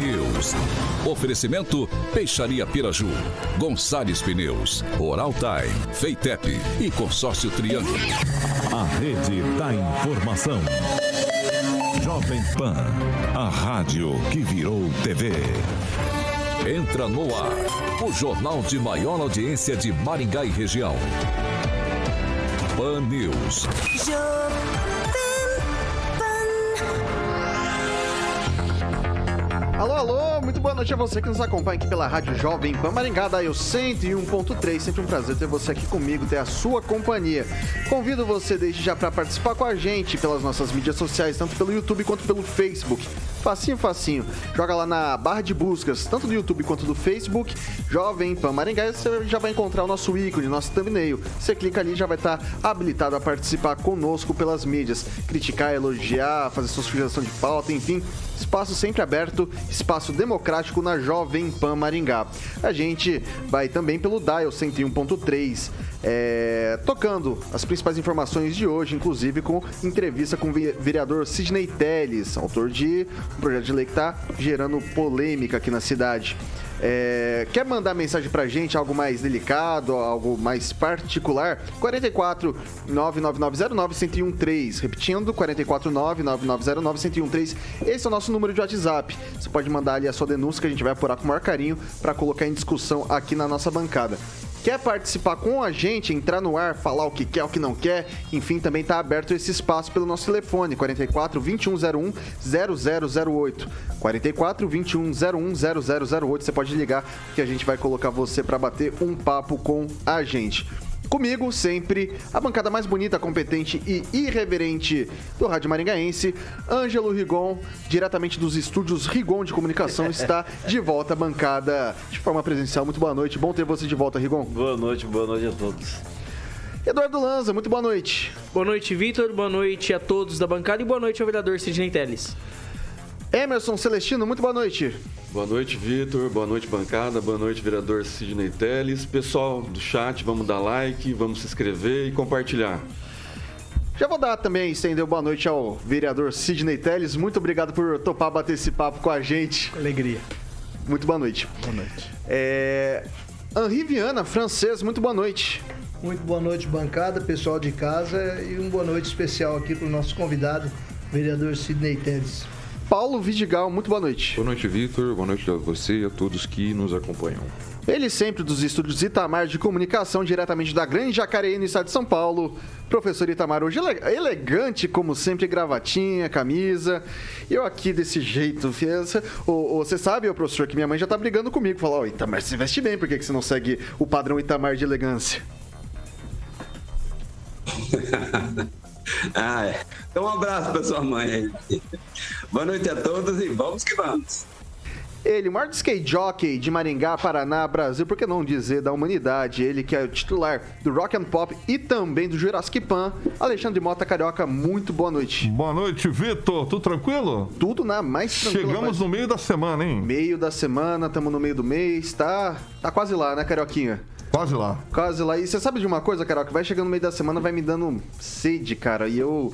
Pan News. Oferecimento Peixaria Piraju, Gonçalves Pneus, Oral Time, Feitep e Consórcio Triângulo. A rede da informação. Jovem Pan, a rádio que virou TV. Entra no ar, o jornal de maior audiência de Maringá e região. Pan News. Alô, alô, muito boa noite a você que nos acompanha aqui pela Rádio Jovem Pan Maringá, da eu 101.3. Sempre um prazer ter você aqui comigo, ter a sua companhia. Convido você desde já para participar com a gente pelas nossas mídias sociais, tanto pelo YouTube quanto pelo Facebook. Facinho, facinho. Joga lá na barra de buscas, tanto do YouTube quanto do Facebook, Jovem Pan Maringá, e você já vai encontrar o nosso ícone, nosso thumbnail. Você clica ali e já vai estar habilitado a participar conosco pelas mídias. Criticar, elogiar, fazer sua sugestão de pauta, enfim. Espaço sempre aberto, espaço democrático na Jovem Pan Maringá. A gente vai também pelo Dial 101.3, é, tocando as principais informações de hoje, inclusive com entrevista com o vereador Sidney Telles, autor de um projeto de lei que está gerando polêmica aqui na cidade. É, quer mandar mensagem pra gente, algo mais delicado, algo mais particular? 44 99909 1013. Repetindo, 44 99909 1013. Esse é o nosso número de WhatsApp. Você pode mandar ali a sua denúncia que a gente vai apurar com o maior carinho para colocar em discussão aqui na nossa bancada. Quer participar com a gente, entrar no ar, falar o que quer, o que não quer? Enfim, também está aberto esse espaço pelo nosso telefone, 44 2101 0008. 44 2101 0008. Você pode ligar que a gente vai colocar você para bater um papo com a gente. Comigo, sempre, a bancada mais bonita, competente e irreverente do Rádio Maringaense, Ângelo Rigon, diretamente dos estúdios Rigon de Comunicação, está de volta à bancada de forma presencial. Muito boa noite, bom ter você de volta, Rigon. Boa noite, boa noite a todos. Eduardo Lanza, muito boa noite. Boa noite, Vitor, boa noite a todos da bancada e boa noite ao vereador Sidney Teles. Emerson Celestino, muito boa noite. Boa noite, Vitor. Boa noite, bancada. Boa noite, vereador Sidney Teles. Pessoal do chat, vamos dar like, vamos se inscrever e compartilhar. Já vou dar também, estender boa noite ao vereador Sidney Teles. Muito obrigado por topar bater esse papo com a gente. Alegria. Muito boa noite. Boa noite. É... Henri Viana, francês, muito boa noite. Muito boa noite, bancada, pessoal de casa e uma boa noite especial aqui para o nosso convidado, vereador Sidney Teles. Paulo Vidigal, muito boa noite. Boa noite, Vitor. Boa noite a você e a todos que nos acompanham. Ele sempre dos estúdios Itamar de Comunicação, diretamente da Grande Jacareí, no estado de São Paulo. Professor Itamar, hoje elegante, como sempre, gravatinha, camisa. Eu aqui desse jeito. Você sabe, o professor, que minha mãe já tá brigando comigo. Falou, oh, Itamar, você veste bem, por que você não segue o padrão Itamar de elegância? Ah, é. Então, um abraço para sua mãe aí. Boa noite a todos e vamos que vamos. Ele, o maior skate jockey de Maringá, Paraná, Brasil, por que não dizer da humanidade? Ele que é o titular do Rock and Pop e também do Jurassic Pan. Alexandre Mota Carioca, muito boa noite. Boa noite, Vitor. Tudo tranquilo? Tudo na mais tranquilo. Chegamos no meio da semana, hein? Meio da semana, estamos no meio do mês, tá, tá quase lá, né, Carioquinha? Quase lá. Quase lá. E você sabe de uma coisa, Carol, que vai chegando no meio da semana, vai me dando sede, cara. E eu.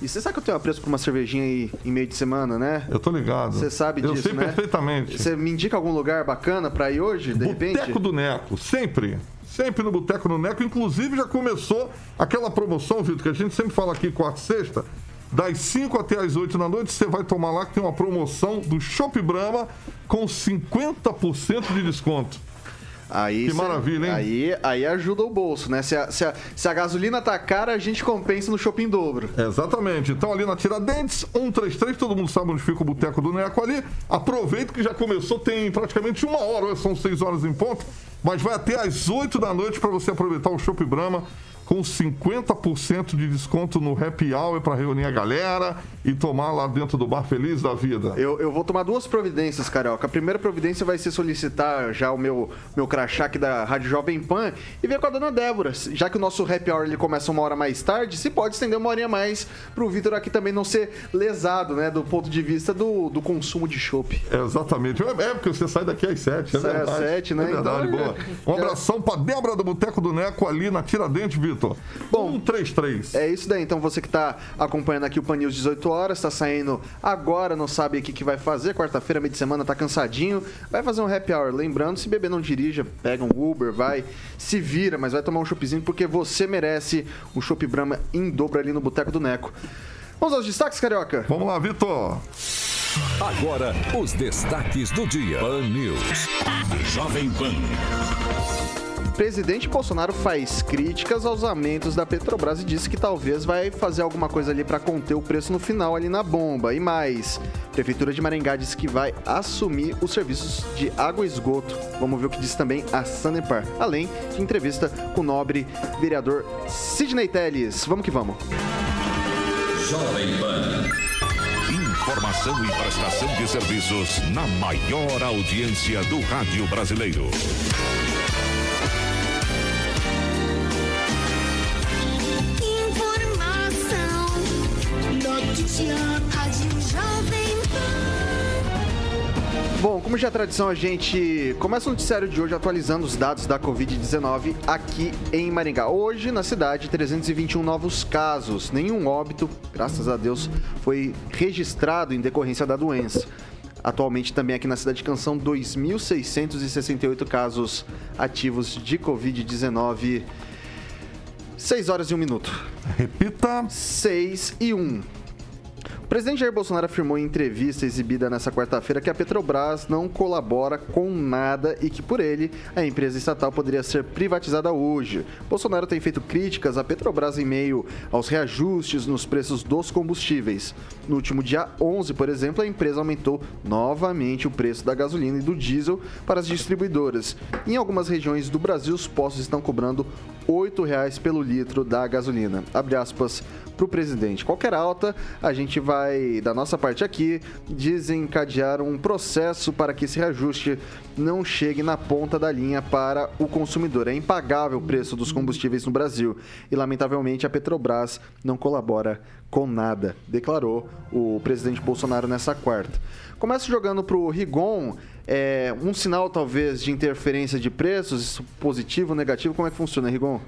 E você sabe que eu tenho apreço por uma cervejinha aí em meio de semana, né? Eu tô ligado. Você sabe eu disso, sei né? perfeitamente. Você me indica algum lugar bacana pra ir hoje, de Boteco repente? Boteco do Neco, sempre. Sempre no Boteco do Neco. Inclusive já começou aquela promoção, Vitor, que a gente sempre fala aqui quarta e sexta. Das 5 até as 8 da noite, você vai tomar lá que tem uma promoção do Shop Brahma com 50% de desconto. Aí que maravilha, hein? Aí, aí ajuda o bolso, né? Se a, se, a, se a gasolina tá cara, a gente compensa no shopping dobro. Exatamente. Então ali na Tiradentes, 133, todo mundo sabe onde fica o Boteco do Neco ali. Aproveita que já começou, tem praticamente uma hora, são 6 horas em ponto, mas vai até às 8 da noite para você aproveitar o Chopp Brahma com 50% de desconto no happy hour para reunir a galera e tomar lá dentro do bar feliz da vida. Eu, eu vou tomar duas providências, Carioca. A primeira providência vai ser solicitar já o meu, meu crachá aqui da Rádio Jovem Pan e ver com a dona Débora. Já que o nosso happy hour ele começa uma hora mais tarde, se pode estender uma horinha mais pro Vitor aqui também não ser lesado, né? Do ponto de vista do, do consumo de chopp. É, exatamente. É, é porque você sai daqui às 7, é Sai às sete, né? É verdade, Então, boa. Um abração pra Débora do Boteco do Neco ali na Tiradentes, Vitor. Bom, 133. É isso daí. Então você que tá acompanhando aqui o Pan News 18 horas, tá saindo agora, não sabe o que, que vai fazer, quarta-feira, meio de semana, tá cansadinho, vai fazer um happy hour. Lembrando, se beber não dirija, pega um Uber, vai, se vira, mas vai tomar um choppzinho porque você merece um chopp Brahma em dobro ali no Boteco do Neco. Vamos aos destaques, Carioca? Vamos lá, Vitor. Agora, os destaques do dia. Pan News. Jovem Pan. Presidente Bolsonaro faz críticas aos aumentos da Petrobras e disse que talvez vai fazer alguma coisa ali para conter o preço no final ali na bomba. E mais, Prefeitura de Maringá disse que vai assumir os serviços de água e esgoto. Vamos ver o que diz também a Sanepar. Além de entrevista com o nobre vereador Sidney Telles. Vamos que vamos. Jovem Pan. Informação e prestação de serviços na maior audiência do rádio brasileiro. Bom, como já é tradição, a gente começa o noticiário de hoje atualizando os dados da Covid-19 aqui em Maringá. Hoje, na cidade, 321 novos casos. Nenhum óbito, graças a Deus, foi registrado em decorrência da doença. Atualmente, também aqui na cidade de Canção, 2.668 casos ativos de Covid-19. 6 horas e 1 minuto. Repita. 6 e 1. O presidente Jair Bolsonaro afirmou em entrevista exibida nessa quarta-feira que a Petrobras não colabora com nada e que, por ele, a empresa estatal poderia ser privatizada hoje. Bolsonaro tem feito críticas à Petrobras em meio aos reajustes nos preços dos combustíveis. No último dia 11, por exemplo, a empresa aumentou novamente o preço da gasolina e do diesel para as distribuidoras. Em algumas regiões do Brasil, os postos estão cobrando R$ 8,00 pelo litro da gasolina. Abre aspas para o presidente. Qualquer alta, a gente vai, da nossa parte aqui, desencadear um processo para que esse reajuste não chegue na ponta da linha para o consumidor. É impagável o preço dos combustíveis no Brasil e, lamentavelmente, a Petrobras não colabora com nada, declarou o presidente Bolsonaro nessa quarta. Começa jogando para o Rigon. É, um sinal, talvez, de interferência de preços, positivo, negativo, como é que funciona, Rigon?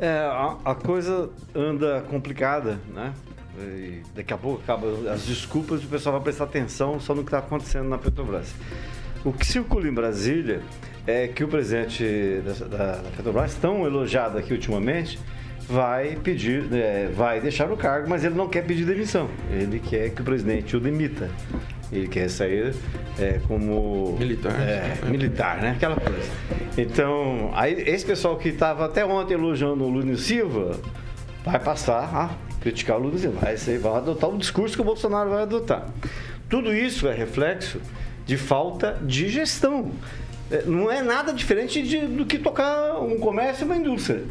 É, a, a coisa anda complicada, né? E daqui a pouco acaba as desculpas e o pessoal vai prestar atenção só no que está acontecendo na Petrobras. O que circula em Brasília é que o presidente da, da- da Petrobras, tão elogiado aqui ultimamente, vai pedir, é, vai deixar o cargo, mas ele não quer pedir demissão. Ele quer que o presidente o demita. Ele quer sair é, como Militar. É, militar, né? Aquela coisa. Então, aí esse pessoal que estava até ontem elogiando o Lúcio Silva vai passar a criticar o Lúcio Silva. Vai, ser- vai adotar o discurso que o Bolsonaro vai adotar. Tudo isso é reflexo de falta de gestão. É, Não é nada diferente de- do que tocar um comércio ou uma indústria.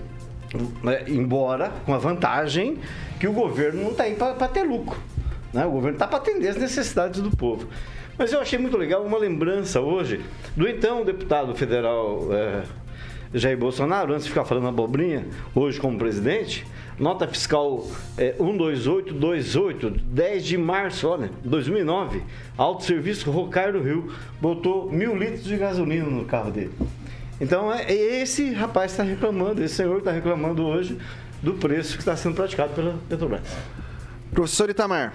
Né? Embora com a vantagem que o governo não está aí para ter lucro. né? O governo está para atender as necessidades do povo. Mas eu achei muito legal uma lembrança hoje do então deputado federal é, Jair Bolsonaro, antes de ficar falando abobrinha, hoje como presidente, nota fiscal é, 12828, 10 de março, olha, 2009, Auto Serviço Rocair do Rio, botou mil litros de gasolina no carro dele. Então, é esse rapaz está reclamando, esse senhor está reclamando hoje do preço que está sendo praticado pela Petrobras. Professor Itamar.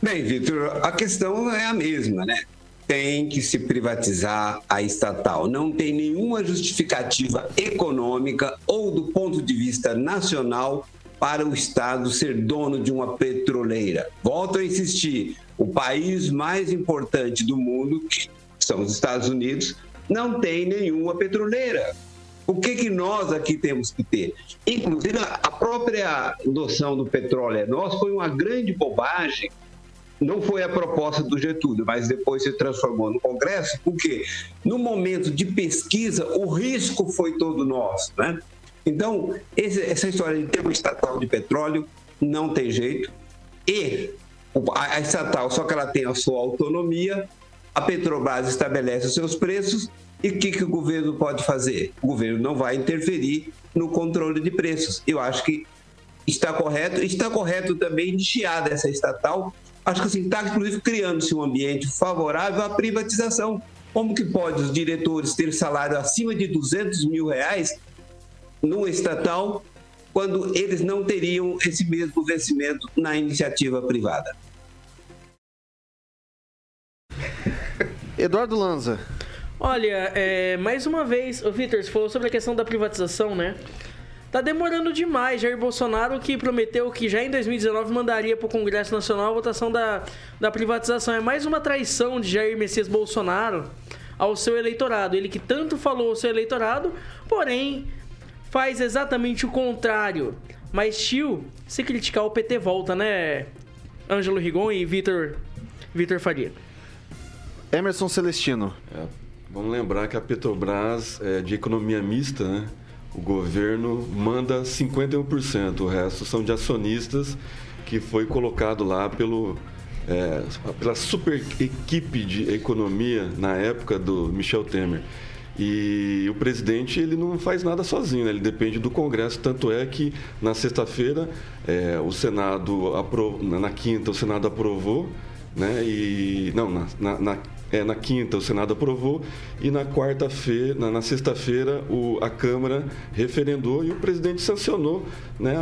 Bem, Vitor, a questão é a mesma, né? Tem que se privatizar a estatal. Não tem nenhuma justificativa econômica ou do ponto de vista nacional para o Estado ser dono de uma petroleira. Volto a insistir: o país mais importante do mundo, que são os Estados Unidos, não tem nenhuma petroleira. O que, que nós aqui temos que ter? Inclusive, a própria noção do petróleo é nosso foi uma grande bobagem não foi a proposta do Getúlio, mas depois se transformou no Congresso, porque no momento de pesquisa o risco foi todo nosso, né? Então, essa história de ter uma estatal de petróleo não tem jeito. E a, estatal, só que ela tem a sua autonomia, a Petrobras estabelece os seus preços e o que, que o governo pode fazer? O governo não vai interferir no controle de preços. Eu acho que está correto. Está correto também chiar dessa estatal. Acho que assim, está inclusive criando-se um ambiente favorável à privatização. Como que pode os diretores ter salário acima de 200 mil reais numa estatal quando eles não teriam esse mesmo vencimento na iniciativa privada? Eduardo Lanza. Olha, é, mais uma vez, o Vitor, você falou sobre a questão da privatização, né? Tá demorando demais. Jair Bolsonaro que prometeu que já em 2019 mandaria para o Congresso Nacional a votação da, da privatização. É mais uma traição de Jair Messias Bolsonaro ao seu eleitorado. Ele que tanto falou ao seu eleitorado, porém faz exatamente o contrário. Mas, tio, se criticar o PT volta, né? Ângelo Rigon e Vitor Vitor Faria. Emerson Celestino. É, vamos lembrar que a Petrobras é de economia mista, né? O governo manda 51%, o resto são de acionistas que foi colocado lá pelo, é, pela super equipe de economia na época do Michel Temer. E o presidente ele não faz nada sozinho, né? ele depende do Congresso. Tanto é que na sexta-feira é, o Senado aprovou, na quinta o Senado aprovou, né? E não na, na, na é, na quinta o Senado aprovou e na quarta-feira, na, na sexta-feira, a Câmara referendou e o presidente sancionou, né,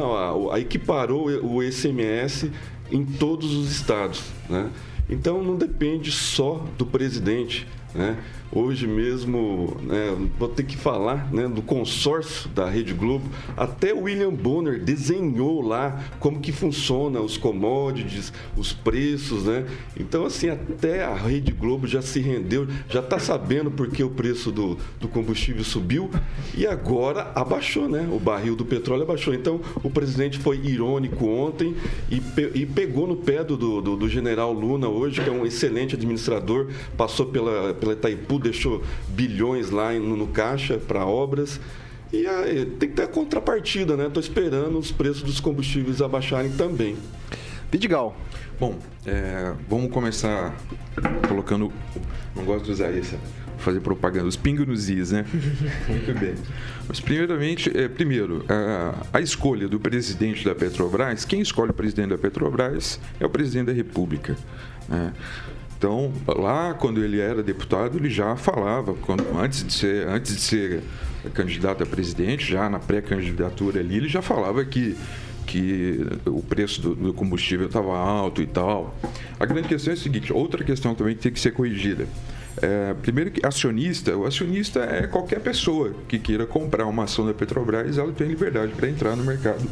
a, equiparou o ICMS em todos os estados. Né? Então não depende só do presidente. Né? Hoje mesmo, né, vou ter que falar né, do consórcio da Rede Globo. Até William Bonner desenhou lá como que funciona os commodities, os preços, né? Então, assim, até a Rede Globo já se rendeu, já está sabendo porque o preço do, do combustível subiu e agora abaixou, né? O barril do petróleo abaixou. Então, o presidente foi irônico ontem e, pe e pegou no pé do, do, do general Luna hoje, que é um excelente administrador, passou pela, pela Itaipu deixou bilhões lá no, no caixa para obras. E aí, tem que ter a contrapartida, né? Estou esperando os preços dos combustíveis abaixarem também. Vidigal. Bom, é, vamos começar colocando. Não gosto de usar isso fazer propaganda, os pingos nos is, né? Muito bem. Mas, primeiramente, é, primeiro, a, a, escolha do presidente da Petrobras, quem escolhe o presidente da Petrobras é o presidente da República. Né? Então, lá quando ele era deputado, ele já falava, quando, antes, de ser, antes de ser candidato a presidente, já na pré-candidatura ali, ele já falava que, que o preço do, do combustível estava alto e tal. A grande questão é a seguinte: outra questão também que tem que ser corrigida. É, primeiro que acionista, o acionista é qualquer pessoa que queira comprar uma ação da Petrobras, ela tem liberdade para entrar no mercado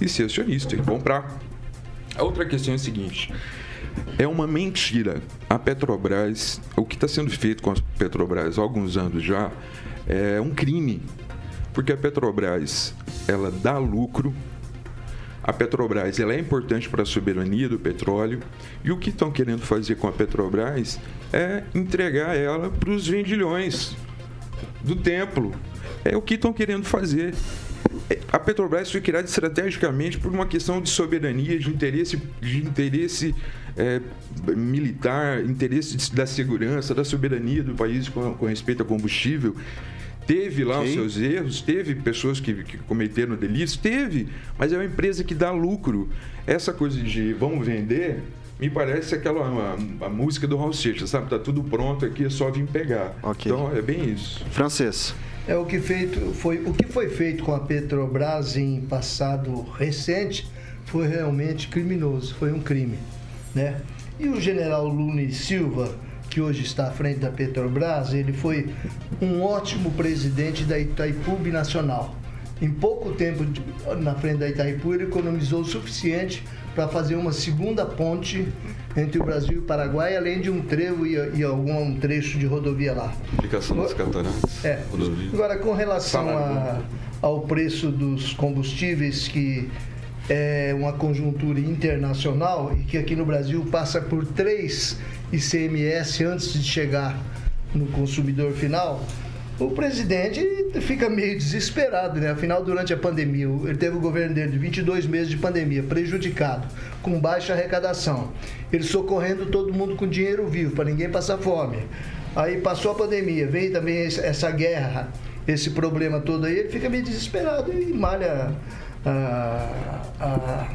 e ser acionista e comprar. A outra questão é a seguinte: é uma mentira. A Petrobras, o que está sendo feito com a Petrobras há alguns anos já, é um crime. Porque a Petrobras, ela dá lucro, a Petrobras ela é importante para a soberania do petróleo e o que estão querendo fazer com a Petrobras é entregar ela para os vendilhões do templo. É o que estão querendo fazer. A Petrobras foi criada estrategicamente por uma questão de soberania, de interesse, de interesse é, militar, interesse da segurança, da soberania do país com, com respeito a combustível. Teve lá Sim. os seus erros, teve pessoas que, que, cometeram delitos, teve, mas é uma empresa que dá lucro. Essa coisa de vamos vender, me parece aquela uma, a música do Raul Seixas, sabe? Tá tudo pronto aqui, é só vir pegar. Okay. Então é bem isso. Francês. É o que feito foi o que foi feito com a Petrobras em passado recente foi realmente criminoso, foi um crime, né? E o general Lula Silva, que hoje está à frente da Petrobras, ele foi um ótimo presidente da Itaipu Nacional. Em pouco tempo na frente da Itaipu, ele economizou o suficiente para fazer uma segunda ponte entre o Brasil e o Paraguai, além de um trevo e, e algum trecho de rodovia lá. Aplicação das cataratas. É. Rodovia. Agora, com relação a, ao preço dos combustíveis que é uma conjuntura internacional e que aqui no Brasil passa por três ICMS antes de chegar no consumidor final, o presidente fica meio desesperado, né? Afinal, durante a pandemia, ele teve o governo dele de 22 meses de pandemia, prejudicado, com baixa arrecadação. Ele socorrendo todo mundo com dinheiro vivo, para ninguém passar fome. Aí passou a pandemia, veio também essa guerra, esse problema todo aí, ele fica meio desesperado e malha a, a,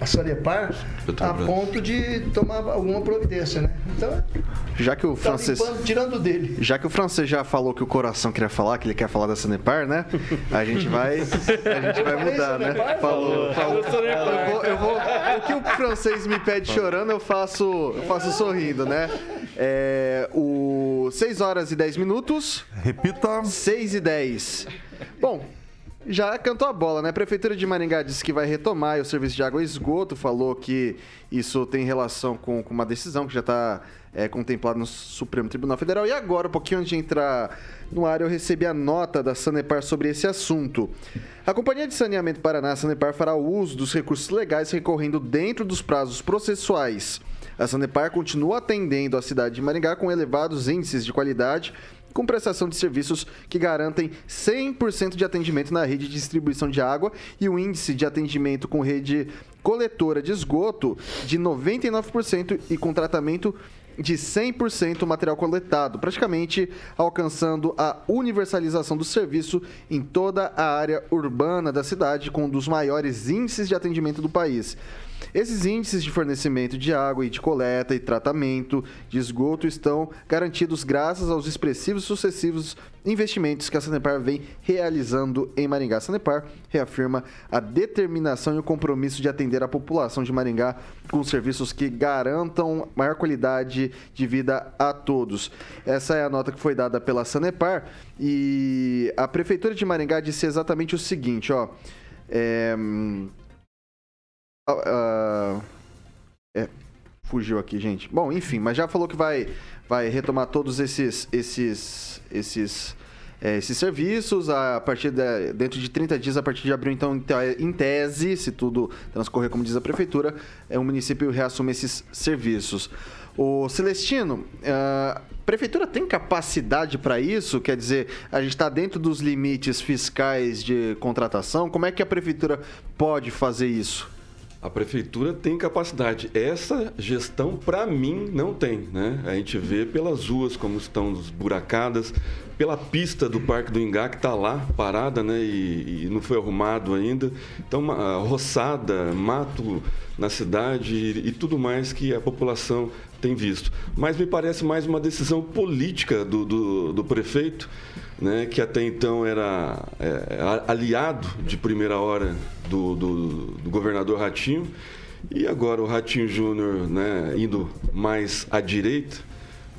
a Sanepar a ponto de tomar alguma providência, né? Então, Já que o tá francês. limpando, tirando dele. Já que o francês já falou que o coração queria falar, que ele quer falar da Sanepar, né? A gente vai, a gente vai mudar, né? Falou, falou. Eu vou, eu vou- o que o francês me pede chorando, eu faço, eu faço sorrindo, né? É, o 6 horas e 10 minutos. Repita. 6 e 10. Bom, já cantou a bola, né? A Prefeitura de Maringá disse que vai retomar o serviço de água e esgoto, falou que isso tem relação com, com uma decisão que já está contemplada no Supremo Tribunal Federal. E agora, um pouquinho antes de entrar no ar, eu recebi a nota da Sanepar sobre esse assunto. A Companhia de Saneamento Paraná, a Sanepar, fará uso dos recursos legais recorrendo dentro dos prazos processuais. A Sanepar continua atendendo a cidade de Maringá com elevados índices de qualidade com prestação de serviços que garantem 100% de atendimento na rede de distribuição de água e o índice de atendimento com rede coletora de esgoto de 99% e com tratamento de 100% material coletado, praticamente alcançando a universalização do serviço em toda a área urbana da cidade, com um dos maiores índices de atendimento do país. Esses índices de fornecimento de água e de coleta e tratamento de esgoto estão garantidos graças aos expressivos sucessivos investimentos que a Sanepar vem realizando em Maringá. A Sanepar reafirma a determinação e o compromisso de atender a população de Maringá com serviços que garantam maior qualidade de vida a todos. Essa é a nota que foi dada pela Sanepar e a Prefeitura de Maringá disse exatamente o seguinte, ó. É, ah, ah, é, fugiu aqui, gente. Bom, enfim, mas já falou que vai, vai retomar todos esses esses esses é, esses serviços a partir da, dentro de 30 dias a partir de abril. Então em te- em tese se tudo transcorrer como diz a prefeitura é o município reassume esses serviços. O Celestino ah, a prefeitura tem capacidade para isso? Quer dizer a gente está dentro dos limites fiscais de contratação? Como é que a prefeitura pode fazer isso A prefeitura tem capacidade. Essa gestão, para mim, não tem. Né? A gente vê pelas ruas como estão esburacadas, pela pista do Parque do Ingá, que está lá parada né? e, e não foi arrumado ainda. Então, uma, roçada, mato na cidade e, e tudo mais que a população tem visto. Mas me parece mais uma decisão política do, do, do prefeito, né, que até então era é, aliado de primeira hora do, do, do governador Ratinho, e agora o Ratinho Júnior né, indo mais à direita,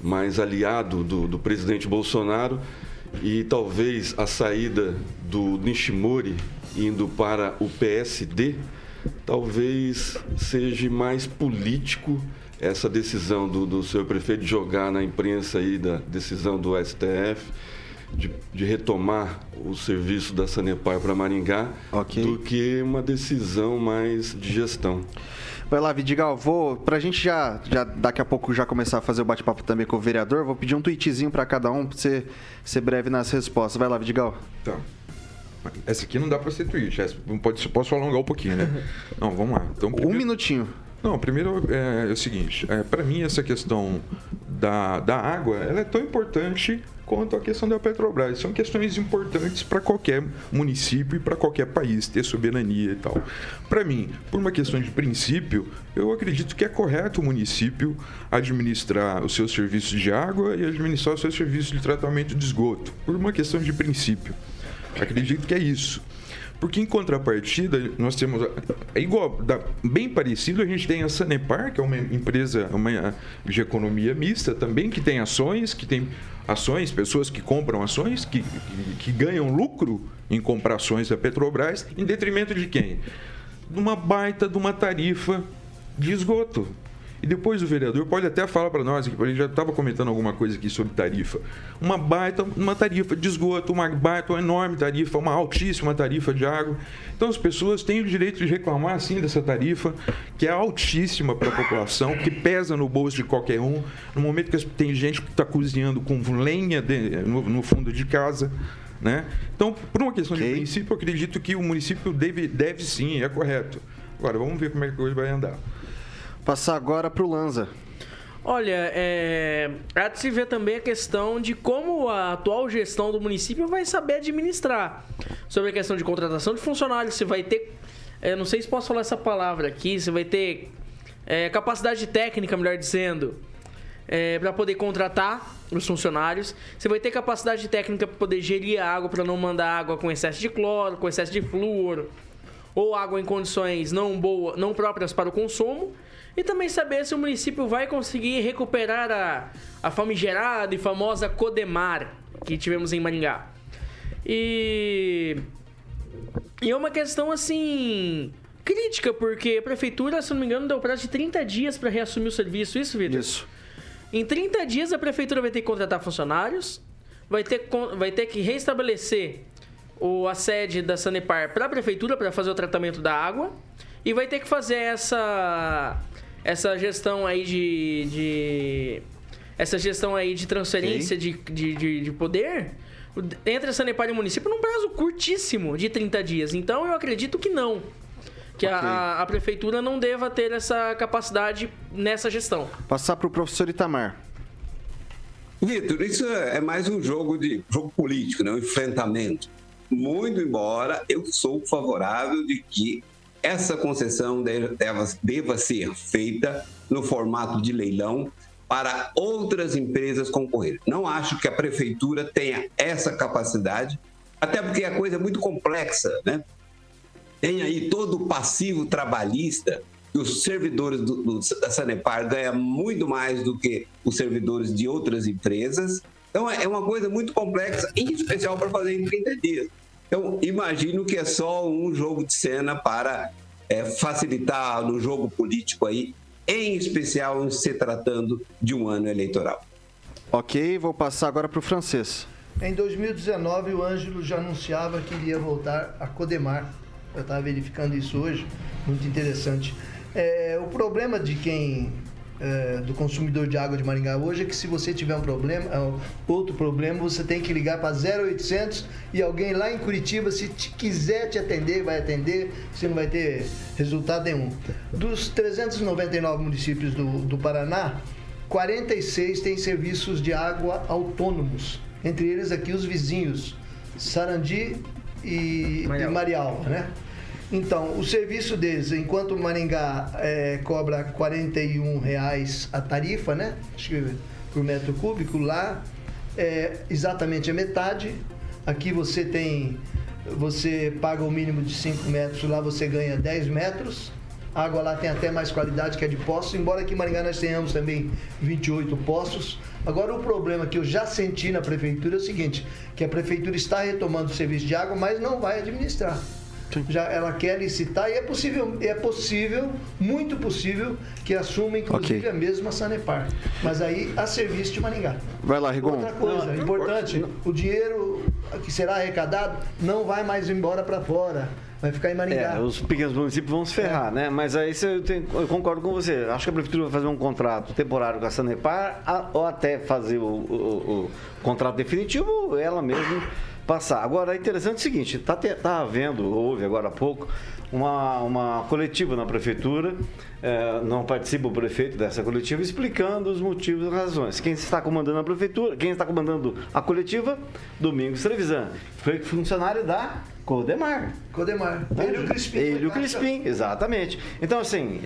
mais aliado do, do presidente Bolsonaro, e talvez a saída do Nishimori indo para o PSD, talvez seja mais político essa decisão do, do seu prefeito de jogar na imprensa aí da decisão do STF de, de retomar o serviço da Sanepar para Maringá do que uma decisão mais de gestão. Vai lá, Vidigal, vou. Pra gente já, já daqui a pouco já começar a fazer o bate-papo também com o vereador, vou pedir um tweetzinho pra cada um pra você ser breve nas respostas. Vai lá, Vidigal. Tá. Essa aqui não dá pra ser tweet. Essa não pode, posso alongar um pouquinho, né? Não, vamos lá. Então, Um minutinho. Não, primeiro é, é o seguinte, é, para mim essa questão da, da água, ela é tão importante quanto a questão da Petrobras. São questões importantes para qualquer município e para qualquer país ter soberania e tal. Para mim, por uma questão de princípio, eu acredito que é correto o município administrar os seus serviços de água e administrar os seus serviços de tratamento de esgoto, por uma questão de princípio. Acredito que é isso. Porque em contrapartida, nós temos. É igual, bem parecido, a gente tem a Sanepar, que é uma empresa uma, de economia mista também, que tem ações, que tem ações, pessoas que compram ações, que, que, que ganham lucro em comprar ações da Petrobras, em detrimento de quem? De uma baita de uma tarifa de esgoto. E depois o vereador pode até falar para nós, que gente já estava comentando alguma coisa aqui sobre tarifa. Uma baita, uma tarifa de esgoto, uma baita, uma enorme tarifa, uma altíssima tarifa de água. Então as pessoas têm o direito de reclamar sim dessa tarifa, que é altíssima para a população, que pesa no bolso de qualquer um. No momento que tem gente que está cozinhando com lenha de- no, no fundo de casa. Né? Então, por uma questão de princípio, eu acredito que o município deve, deve sim, é correto. Agora, vamos ver como é que a coisa vai andar. Passar agora pro Lanza. Olha, é... há de se ver também a questão de como a atual gestão do município vai saber administrar. Sobre a questão de contratação de funcionários, se vai ter. é, não sei se posso falar essa palavra aqui, se vai ter é, capacidade técnica, melhor dizendo, para poder contratar os funcionários. Você vai ter capacidade técnica para poder gerir a água, para não mandar água com excesso de cloro, com excesso de flúor, ou água em condições não boa, não próprias para o consumo. E também saber se o município vai conseguir recuperar a, a famigerada e famosa Codemar que tivemos em Maringá. E, e é uma questão assim crítica, porque a prefeitura, se não me engano, deu prazo de 30 dias para reassumir o serviço. Isso, Vitor? Isso. Em 30 dias a prefeitura vai ter que contratar funcionários, vai ter, vai ter que restabelecer o, a sede da Sanepar para a prefeitura para fazer o tratamento da água e vai ter que fazer essa essa gestão aí de, de essa gestão aí de transferência de, de, de, de poder entre a Sanepar e o município num prazo curtíssimo de 30 dias. Então eu acredito que não. Que a- a, a prefeitura não deva ter essa capacidade nessa gestão. Passar pro professor Itamar. Vitor, isso é mais um jogo de jogo político, né? um enfrentamento. Muito embora eu sou favorável de que essa concessão de- deva, deva ser feita no formato de leilão para outras empresas concorrerem. Não acho que a prefeitura tenha essa capacidade, até porque a coisa é muito complexa, né? Tem aí todo o passivo trabalhista que os servidores do, do- da Sanepar ganham muito mais do que os servidores de outras empresas. Então é é uma coisa muito complexa, em especial para fazer em 30 dias. Então imagino que é só um jogo de cena para é, facilitar no jogo político aí, em especial em se tratando de um ano eleitoral. Ok, vou passar agora pro francês. Em 2019, o Ângelo já anunciava que iria voltar a Codemar. Eu estava verificando isso hoje, muito interessante. É, o problema de quem é, do consumidor de água de Maringá hoje é que se você tiver um problema, é, outro problema, você tem que ligar para 0800 e alguém lá em Curitiba, se te- quiser te atender, vai atender, você não vai ter resultado nenhum. Dos 399 municípios do, do Paraná, 46 têm serviços de água autônomos, entre eles aqui os vizinhos, Sarandi e e. Marialva, né? Então, o serviço deles, enquanto o Maringá eh, cobra 41 reais a tarifa, né? Acho que por metro cúbico, lá é exatamente a metade. Aqui você tem, você paga o mínimo de 5 metros, lá você ganha 10 metros. A água lá tem até mais qualidade que a de poços, embora aqui em Maringá nós tenhamos também 28 poços. Agora o problema que eu já senti na prefeitura é o seguinte, que a prefeitura está retomando o serviço de água, mas não vai administrar. Já ela quer licitar e é possível, é possível, muito possível, que assuma inclusive Ok. a mesma Sanepar. Mas aí a serviço de Maringá. Vai lá, Rigon. Outra coisa importante, o dinheiro que será arrecadado não vai mais embora para fora, vai ficar em Maringá. É, os pequenos municípios vão se ferrar, né? Mas aí você tem- eu concordo com você. Acho que a prefeitura vai fazer um contrato temporário com a Sanepar a- ou até fazer o, o- o contrato definitivo, ela mesma passar. Agora, é interessante o seguinte, está tá havendo, houve agora há pouco, uma, uma coletiva na prefeitura, eh, não participa o prefeito dessa coletiva, explicando os motivos e razões. Quem está comandando a prefeitura, quem está comandando a coletiva? Domingos Trevisan, foi funcionário da Codemar. Codemar. Ele e o Crispim. Ele o Crispim, exatamente. Então, assim,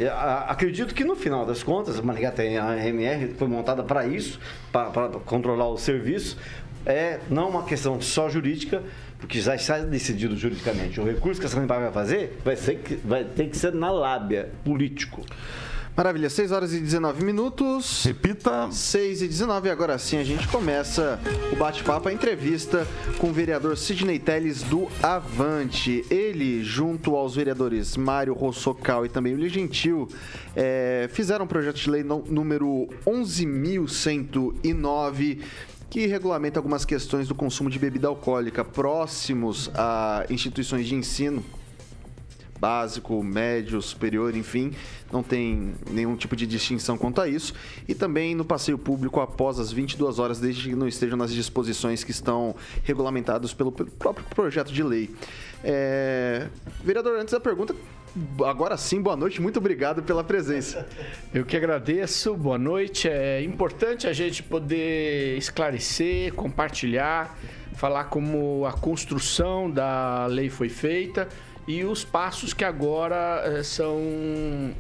acredito que no final das contas, a RMR, foi montada para isso, para controlar o serviço. É não uma questão só jurídica, porque já está decidido juridicamente. O recurso que a Sanepar vai fazer vai, ser, vai ter que ser na lábia, político. Maravilha, 6 horas e 19 minutos. Repita. 6 e 19, agora sim a gente começa o bate-papo, a entrevista com o vereador Sidney Telles do Avante. Ele, junto aos vereadores Mário Rossocal e também William Gentil, eh, fizeram um projeto de lei no- número 11.109 que regulamenta algumas questões do consumo de bebida alcoólica próximos a instituições de ensino básico, médio, superior, enfim, não tem nenhum tipo de distinção quanto a isso. E também no passeio público após as 22 horas, desde que não estejam nas disposições que estão regulamentadas pelo, próprio projeto de lei. É, Vereador, antes da pergunta, agora sim, boa noite, muito obrigado pela presença. Eu que agradeço, boa noite. É importante a gente poder esclarecer, compartilhar, falar como a construção da lei foi feita e os passos que agora eh, são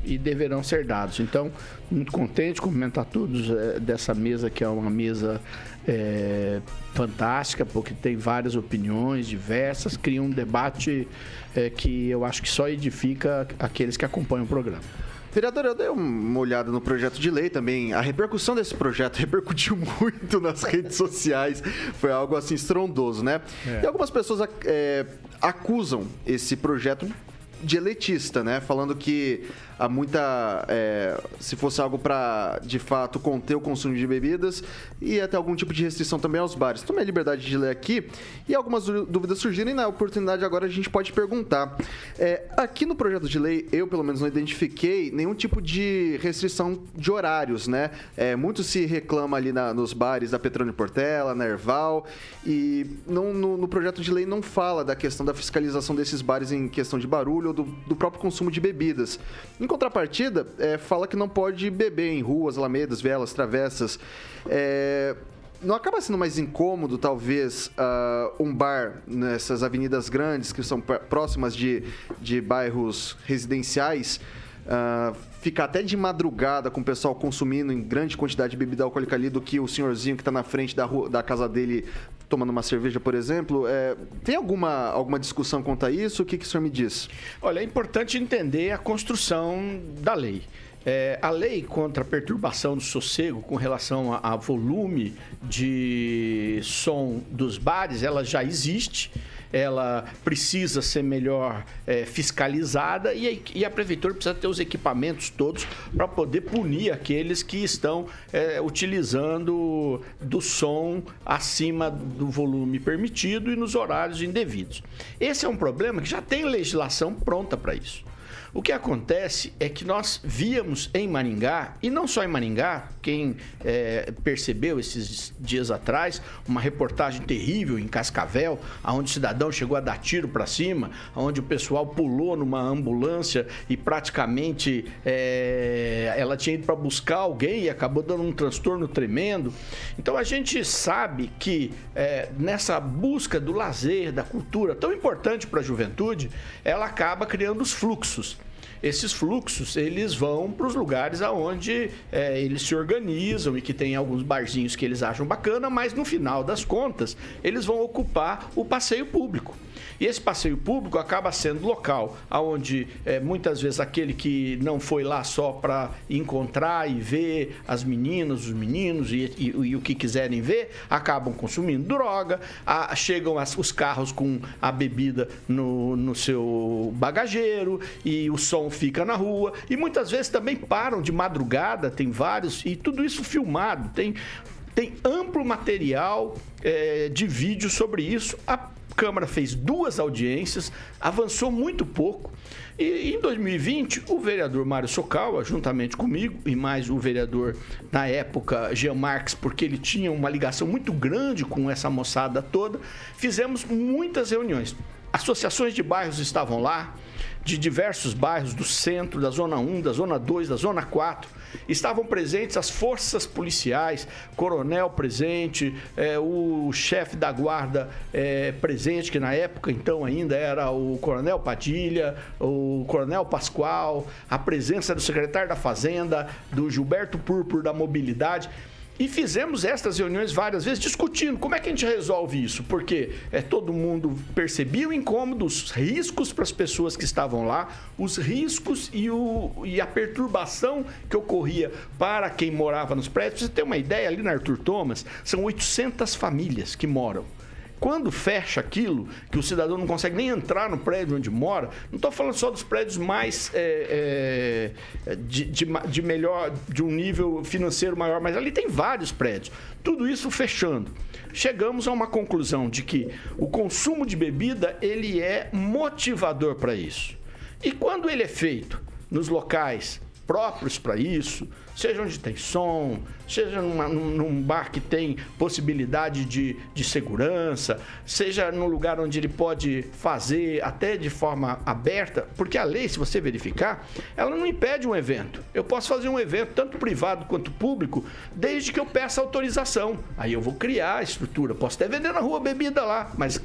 e deverão ser dados. Então, muito contente, cumprimentar todos eh, dessa mesa, que é uma mesa eh, fantástica, porque tem várias opiniões diversas, cria um debate eh, que eu acho que só edifica aqueles que acompanham o programa. Vereador, eu dei uma olhada no projeto de lei também. A repercussão desse projeto repercutiu muito nas redes sociais. Foi algo assim estrondoso, né? É. E algumas pessoas é, acusam esse projeto de elitista, né? Falando que há muita. é, se fosse algo para de fato conter o consumo de bebidas e até algum tipo de restrição também aos bares. Tomei a liberdade de ler aqui e algumas dú- dúvidas surgiram e na oportunidade agora a gente pode perguntar. É, aqui no projeto de lei, eu pelo menos não identifiquei nenhum tipo de restrição de horários, né? É, muito se reclama ali na- nos bares da Petrônio Portela, na Erval, e não- no, no projeto de lei não fala da questão da fiscalização desses bares em questão de barulho ou do, do próprio consumo de bebidas. Contrapartida, é, fala que não pode beber em ruas, alamedas, vielas, travessas. É, não acaba sendo mais incômodo, talvez, ah, um bar nessas avenidas grandes que são pr- próximas de, de bairros residenciais, ah, ficar até de madrugada com o pessoal consumindo em grande quantidade de bebida alcoólica ali do que o senhorzinho que está na frente da, rua, da casa dele tomando uma cerveja, por exemplo. É, tem alguma, alguma discussão quanto a isso? O que, que o senhor me diz? Olha, é importante entender a construção da lei. É, a lei contra a perturbação do sossego com relação a, a volume de som dos bares, ela já existe. Ela precisa ser melhor é, fiscalizada e, a- e a prefeitura precisa ter os equipamentos todos para poder punir aqueles que estão é, utilizando do som acima do volume permitido e nos horários indevidos. Esse é um problema que já tem legislação pronta para isso. O que acontece é que nós víamos em Maringá, e não só em Maringá, quem eh, percebeu esses dias atrás, uma reportagem terrível em Cascavel, onde o cidadão chegou a dar tiro para cima, onde o pessoal pulou numa ambulância e praticamente eh, ela tinha ido para buscar alguém e acabou dando um transtorno tremendo. Então a gente sabe que eh, nessa busca do lazer, da cultura, tão importante para a juventude, ela acaba criando os fluxos. Esses fluxos, eles vão para os lugares aonde eh, eles se organizam e que tem alguns barzinhos que eles acham bacana, mas no final das contas, eles vão ocupar o passeio público. E esse passeio público acaba sendo local, aonde eh, muitas vezes aquele que não foi lá só para encontrar e ver as meninas, os meninos e, e- e o que quiserem ver, acabam consumindo droga, a- chegam as- os carros com a bebida no, no seu bagageiro e o som fica na rua. E muitas vezes também param de madrugada, tem vários, e tudo isso filmado, tem tem amplo material eh, de vídeo sobre isso. Câmara fez duas audiências, avançou muito pouco. E em 2020, o vereador Mário Socawa, juntamente comigo, e mais o vereador, na época, Jean Marques, porque ele tinha uma ligação muito grande com essa moçada toda, fizemos muitas reuniões. Associações de bairros estavam lá, de diversos bairros do centro, da Zona 1, da Zona 2, da Zona 4. Estavam presentes as forças policiais, coronel presente, eh, o chefe da guarda eh, presente, que na época então ainda era o coronel Padilha, o coronel Pascoal, a presença do secretário da Fazenda, do Gilberto Púrpura da Mobilidade. E fizemos estas reuniões várias vezes discutindo como é que a gente resolve isso, porque é, todo mundo percebia o incômodo, os riscos para as pessoas que estavam lá, os riscos e, o, e a perturbação que ocorria para quem morava nos prédios. Pra você ter uma ideia, ali na Arthur Thomas, são 800 famílias que moram. Quando fecha aquilo, que o cidadão não consegue nem entrar no prédio onde mora, não estou falando só dos prédios mais é, é, de, de de melhor, de um nível financeiro maior, mas ali tem vários prédios. Tudo isso fechando. Chegamos a uma conclusão de que o consumo de bebida ele é motivador para isso. E quando ele é feito nos locais próprios para isso, seja onde tem som, seja numa- num, bar que tem possibilidade de, de segurança, seja num lugar onde ele pode fazer até de forma aberta, porque a lei, se você verificar, ela não impede um evento. Eu posso fazer um evento, tanto privado quanto público, desde que eu peça autorização. Aí eu vou criar a estrutura, posso até vender na rua bebida lá, mas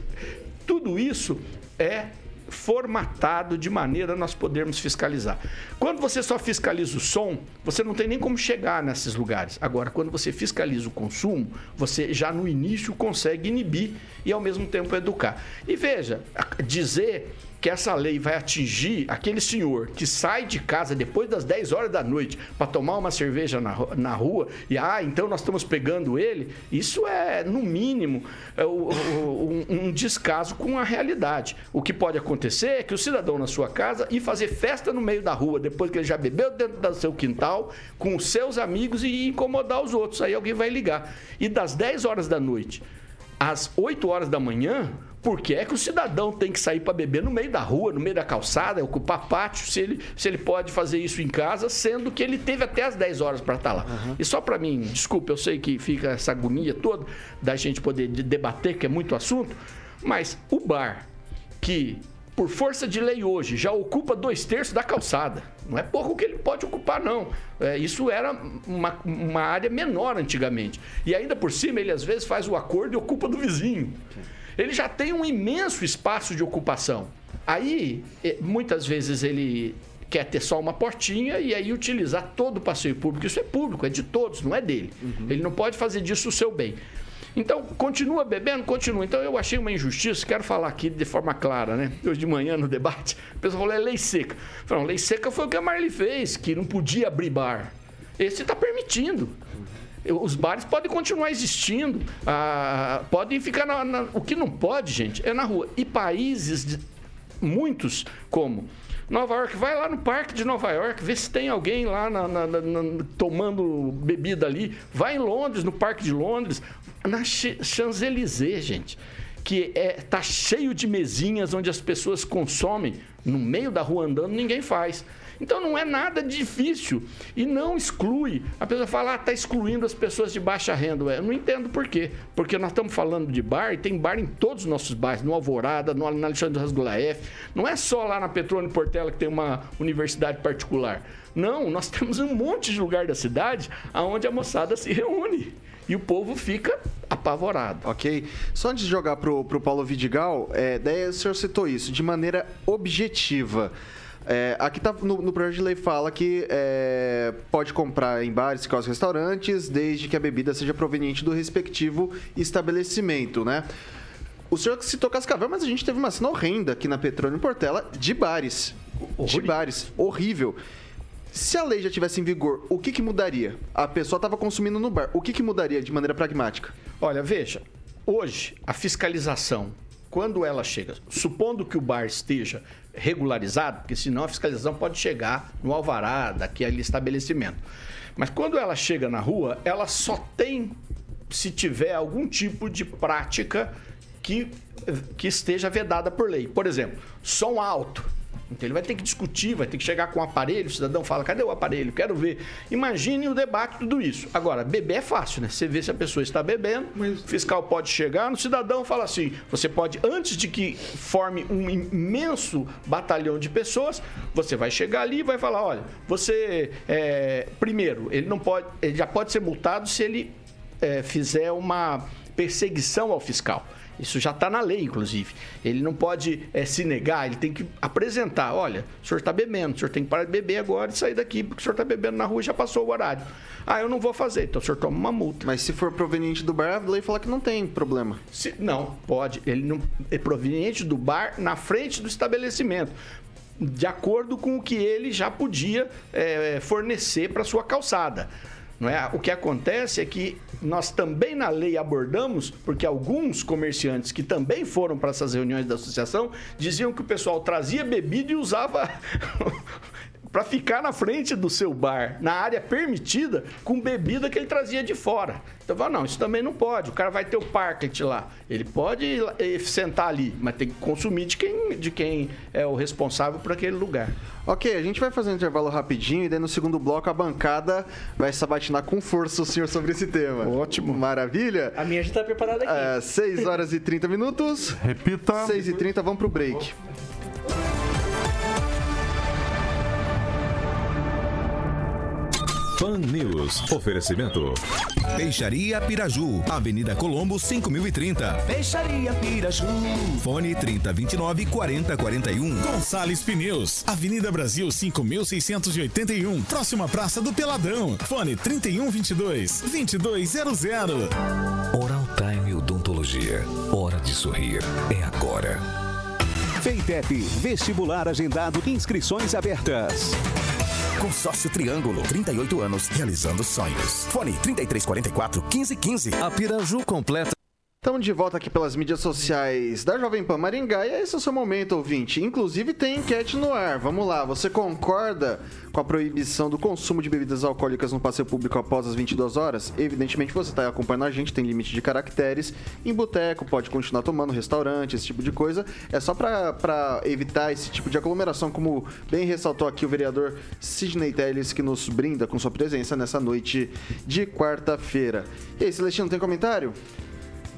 tudo isso é formatado de maneira a nós podermos fiscalizar. Quando você só fiscaliza o som, você não tem nem como chegar nesses lugares. Agora, quando você fiscaliza o consumo, você já no início consegue inibir e ao mesmo tempo educar. E veja, dizer que essa lei vai atingir aquele senhor que sai de casa depois das 10 horas da noite para tomar uma cerveja na, na rua e, ah, então nós estamos pegando ele, isso é, no mínimo, é o- o- um, um descaso com a realidade. O que pode acontecer é que o cidadão na sua casa ir fazer festa no meio da rua depois que ele já bebeu dentro do seu quintal com os seus amigos e incomodar os outros. Aí alguém vai ligar. E das 10 horas da noite às 8 horas da manhã, por que é que o cidadão tem que sair para beber no meio da rua, no meio da calçada, ocupar pátio, se ele, se ele pode fazer isso em casa, sendo que ele teve até as 10 horas para estar lá? E só para mim, desculpa, eu sei que fica essa agonia toda da gente poder de- debater, que é muito assunto, mas o bar que, por força de lei hoje, já ocupa dois terços da calçada. Não é pouco que ele pode ocupar, não. É, isso era uma, uma área menor antigamente. E ainda por cima, ele às vezes faz o acordo e ocupa do vizinho. Ele já tem um imenso espaço de ocupação. Aí, eh, muitas vezes, ele quer ter só uma portinha e aí utilizar todo o passeio público. Isso é público, é de todos, não é dele. Ele não pode fazer disso o seu bem. Então, continua bebendo? Continua. Então, eu achei uma injustiça, quero falar aqui de forma clara, né? Hoje de manhã, no debate, o pessoal falou, é lei seca. Falou, lei seca foi o que a Marley fez, que não podia abrir bar. Esse está permitindo. Os bares podem continuar existindo, ah, podem ficar na, na- O que não pode, gente, é na rua. E países, de- muitos, como Nova York, vai lá no parque de Nova York, vê se tem alguém lá na- na- na- tomando bebida ali. Vai em Londres, no parque de Londres, na Ch- Champs-Élysées, gente que é, tá cheio de mesinhas onde as pessoas consomem no meio da rua andando, ninguém faz. Então não é nada difícil e não exclui. A pessoa fala, ah, tá excluindo as pessoas de baixa renda. Eu não entendo por quê. Porque nós estamos falando de bar e tem bar em todos os nossos bairros, no Alvorada, no na Alexandre Rasgula F. Não é só lá na Petrônio Portela que tem uma universidade particular. Não, nós temos um monte de lugar da cidade onde a moçada se reúne. E o povo fica apavorado. Ok. Só antes de jogar pro, pro Paulo Vidigal, é, daí o senhor citou isso, de maneira objetiva. É, aqui tá, no, no projeto de lei fala que é, pode comprar em bares, e restaurantes, desde que a bebida seja proveniente do respectivo estabelecimento, né? O senhor citou Cascavel, mas a gente teve uma cena horrenda aqui na Petrônio Portela de bares. De bares. Horrível. Se a lei já tivesse em vigor, o que, que mudaria? A pessoa estava consumindo no bar. O que, que mudaria de maneira pragmática? Olha, veja, hoje a fiscalização, quando ela chega, supondo que o bar esteja regularizado, porque senão a fiscalização pode chegar no alvará daquele estabelecimento. Mas quando ela chega na rua, ela só tem se tiver algum tipo de prática que, que esteja vedada por lei. Por exemplo, som alto. Então ele vai ter que discutir, vai ter que chegar com o aparelho, o cidadão fala, cadê o aparelho? Quero ver. Imagine o debate, tudo isso. Agora, beber é fácil, né? Você vê se a pessoa está bebendo, o fiscal pode chegar, no cidadão fala assim, você pode, antes de que forme um imenso batalhão de pessoas, você vai chegar ali e vai falar, olha, você, é, primeiro, ele não pode, ele já pode ser multado se ele é, fizer uma perseguição ao fiscal. Isso já está na lei, inclusive. Ele não pode é, se negar, ele tem que apresentar. Olha, o senhor está bebendo, o senhor tem que parar de beber agora e sair daqui, porque o senhor está bebendo na rua e já passou o horário. Ah, eu não vou fazer, então o senhor toma uma multa. Mas se for proveniente do bar, a lei fala que não tem problema. Se- não, pode. Ele não é proveniente do bar na frente do estabelecimento. De acordo com o que ele já podia é, fornecer para sua calçada. Não é? O que acontece é que nós também na lei abordamos, porque alguns comerciantes que também foram para essas reuniões da associação diziam que o pessoal trazia bebida e usava para ficar na frente do seu bar, na área permitida, com bebida que ele trazia de fora. Então, fala, não, isso também não pode. O cara vai ter o parklet lá. Ele pode eh, sentar ali, mas tem que consumir de quem, de quem é o responsável por aquele lugar. Ok, a gente vai fazer um intervalo rapidinho e daí no segundo bloco a bancada vai sabatinar com força o senhor sobre esse tema. Ótimo. Maravilha. A minha já tá preparada aqui. É, 6 horas e 30 minutos. Repita. 6 e 30, vamos pro break. Pan News. Oferecimento. Peixaria Piraju, Avenida Colombo 5030. Peixaria Piraju. Fone 3029 4041. Gonçalves Pneus, Avenida Brasil 5681, próxima Praça do Peladão. Fone 3122 2200. Oral Time Odontologia. Hora de sorrir. É agora. Feitep, vestibular agendado, inscrições abertas. Consórcio Triângulo, 38 anos, realizando sonhos. Fone 3344 1515. A Piraju completa. Estamos de volta aqui pelas mídias sociais da Jovem Pan Maringá e esse é o seu momento, ouvinte. Inclusive tem enquete no ar. Vamos lá, você concorda com a proibição do consumo de bebidas alcoólicas no passeio público após as 22 horas? Evidentemente você está acompanhando a gente, tem limite de caracteres. Em boteco, pode continuar tomando, restaurante, esse tipo de coisa. É só para evitar esse tipo de aglomeração, como bem ressaltou aqui o vereador Sidney Telles, que nos brinda com sua presença nessa noite de quarta-feira. E aí, Celestino, tem comentário?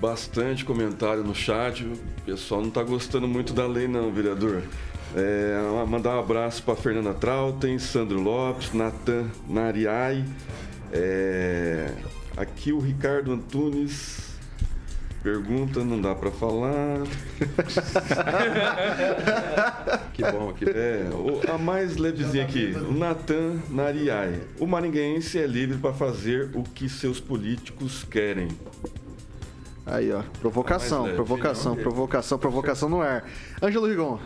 Bastante comentário no chat. O pessoal não tá gostando muito da lei, não, vereador. É, mandar um abraço para Fernanda Trautem, Sandro Lopes, Natan Nariai. É, aqui o Ricardo Antunes pergunta, não dá para falar. Que bom, que bom. É, o- a mais levezinha aqui, o Natan Nariai. O maringaense é livre para fazer o que seus políticos querem. Aí, ó. Provocação, leve, provocação, não? provocação, provocação no ar. Ângelo Rigon.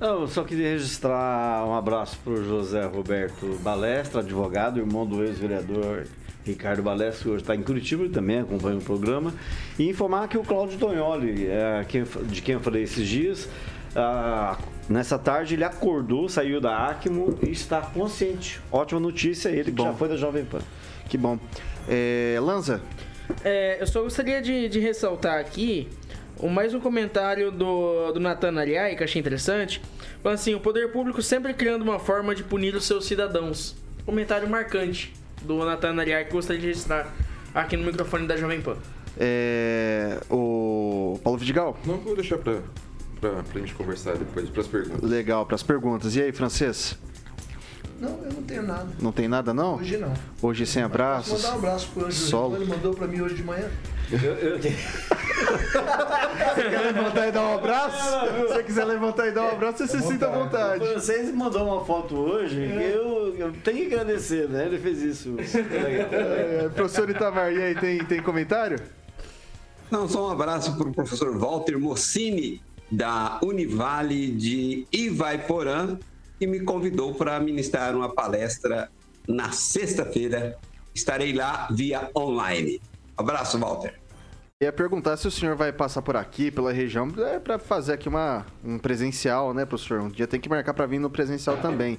Eu só queria registrar um abraço para o José Roberto Balestra, advogado, irmão do ex-vereador Ricardo Balestra, que hoje está em Curitiba e também acompanha o programa. E informar que o Cláudio Tonholi, é, de quem eu falei esses dias, ah, nessa tarde ele acordou, saiu da Acmo e está consciente. Ótima notícia, ele que já foi da Jovem Pan. Que bom. É, Lanza. É, eu só gostaria de, de ressaltar aqui o- mais um comentário do, do Nathan Ariai, que eu achei interessante. Falando assim, o poder público sempre criando uma forma de punir os seus cidadãos. Comentário marcante do Nathan Ariai que eu gostaria de registrar aqui no microfone da Jovem Pan. É, o Paulo Vidigal. Não, vou deixar pra, pra, pra gente conversar depois, pras perguntas. Legal, para as perguntas. E aí, Francês? Não, eu não tenho nada. Não tem nada, não? Hoje não. Hoje sem Posso abraços? mandar um abraço pro Ângelo Solo. Ele mandou pra mim hoje de manhã. Você quer levantar e dar um abraço? Se você quiser levantar e dar um abraço, você se sinta à vontade. Vocês mandou uma foto hoje que eu, eu tenho que agradecer, né? Ele fez isso. É, professor Itamar, e aí, tem, tem comentário? Não, só um abraço para o professor Walter Mossini, da Univale de Ivaiporã, que me convidou para ministrar uma palestra na sexta-feira. Estarei lá via online. Abraço, Walter. Ia perguntar se o senhor vai passar por aqui, pela região, é para fazer aqui uma, um presencial, né, professor? Um dia tem que marcar para vir no presencial também.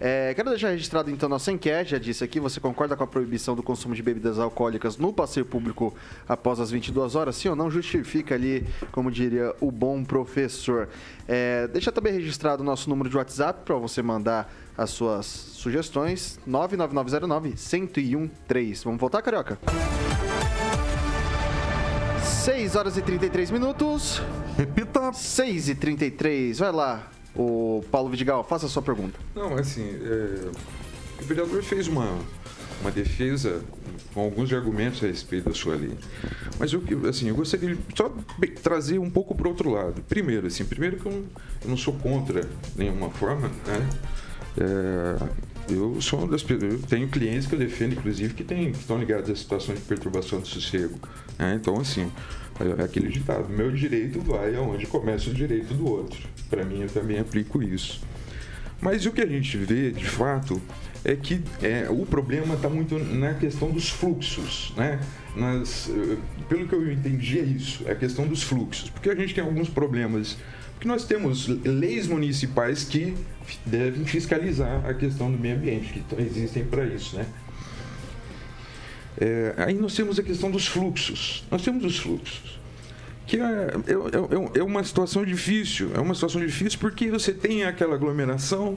É, quero deixar registrado então nossa enquete, já disse aqui, você concorda com a proibição do consumo de bebidas alcoólicas no passeio público após as 22 horas? Sim ou não? Justifica ali, como diria o bom professor. É, deixa também registrado o nosso número de WhatsApp para você mandar as suas sugestões, 99909-1013. Vamos voltar, Carioca? 6 horas e 33 minutos. Repita. 6 e 33. Vai lá, o Paulo Vidigal, faça a sua pergunta. Não, assim, é, o vereador fez uma, uma defesa com alguns argumentos a respeito da sua lei. Mas eu, assim, eu gostaria de só trazer um pouco para o outro lado. Primeiro, assim, primeiro que eu não, eu não sou contra nenhuma forma, né? É, eu sou das eu tenho clientes que eu defendo, inclusive, que, tem, que estão ligados a situações de perturbação do sossego. né? Então, assim, é aquele ditado: meu direito vai aonde começa o direito do outro. Para mim, eu também aplico isso. Mas o que a gente vê, de fato, é que é, o problema está muito na questão dos fluxos, né? Nas, pelo que eu entendi é isso, é a questão dos fluxos. Porque a gente tem alguns problemas. Porque nós temos leis municipais que devem fiscalizar a questão do meio ambiente, que existem para isso, né? É, aí nós temos a questão dos fluxos. Nós temos os fluxos que é, é- é- é uma situação difícil. É uma situação difícil porque você tem aquela aglomeração,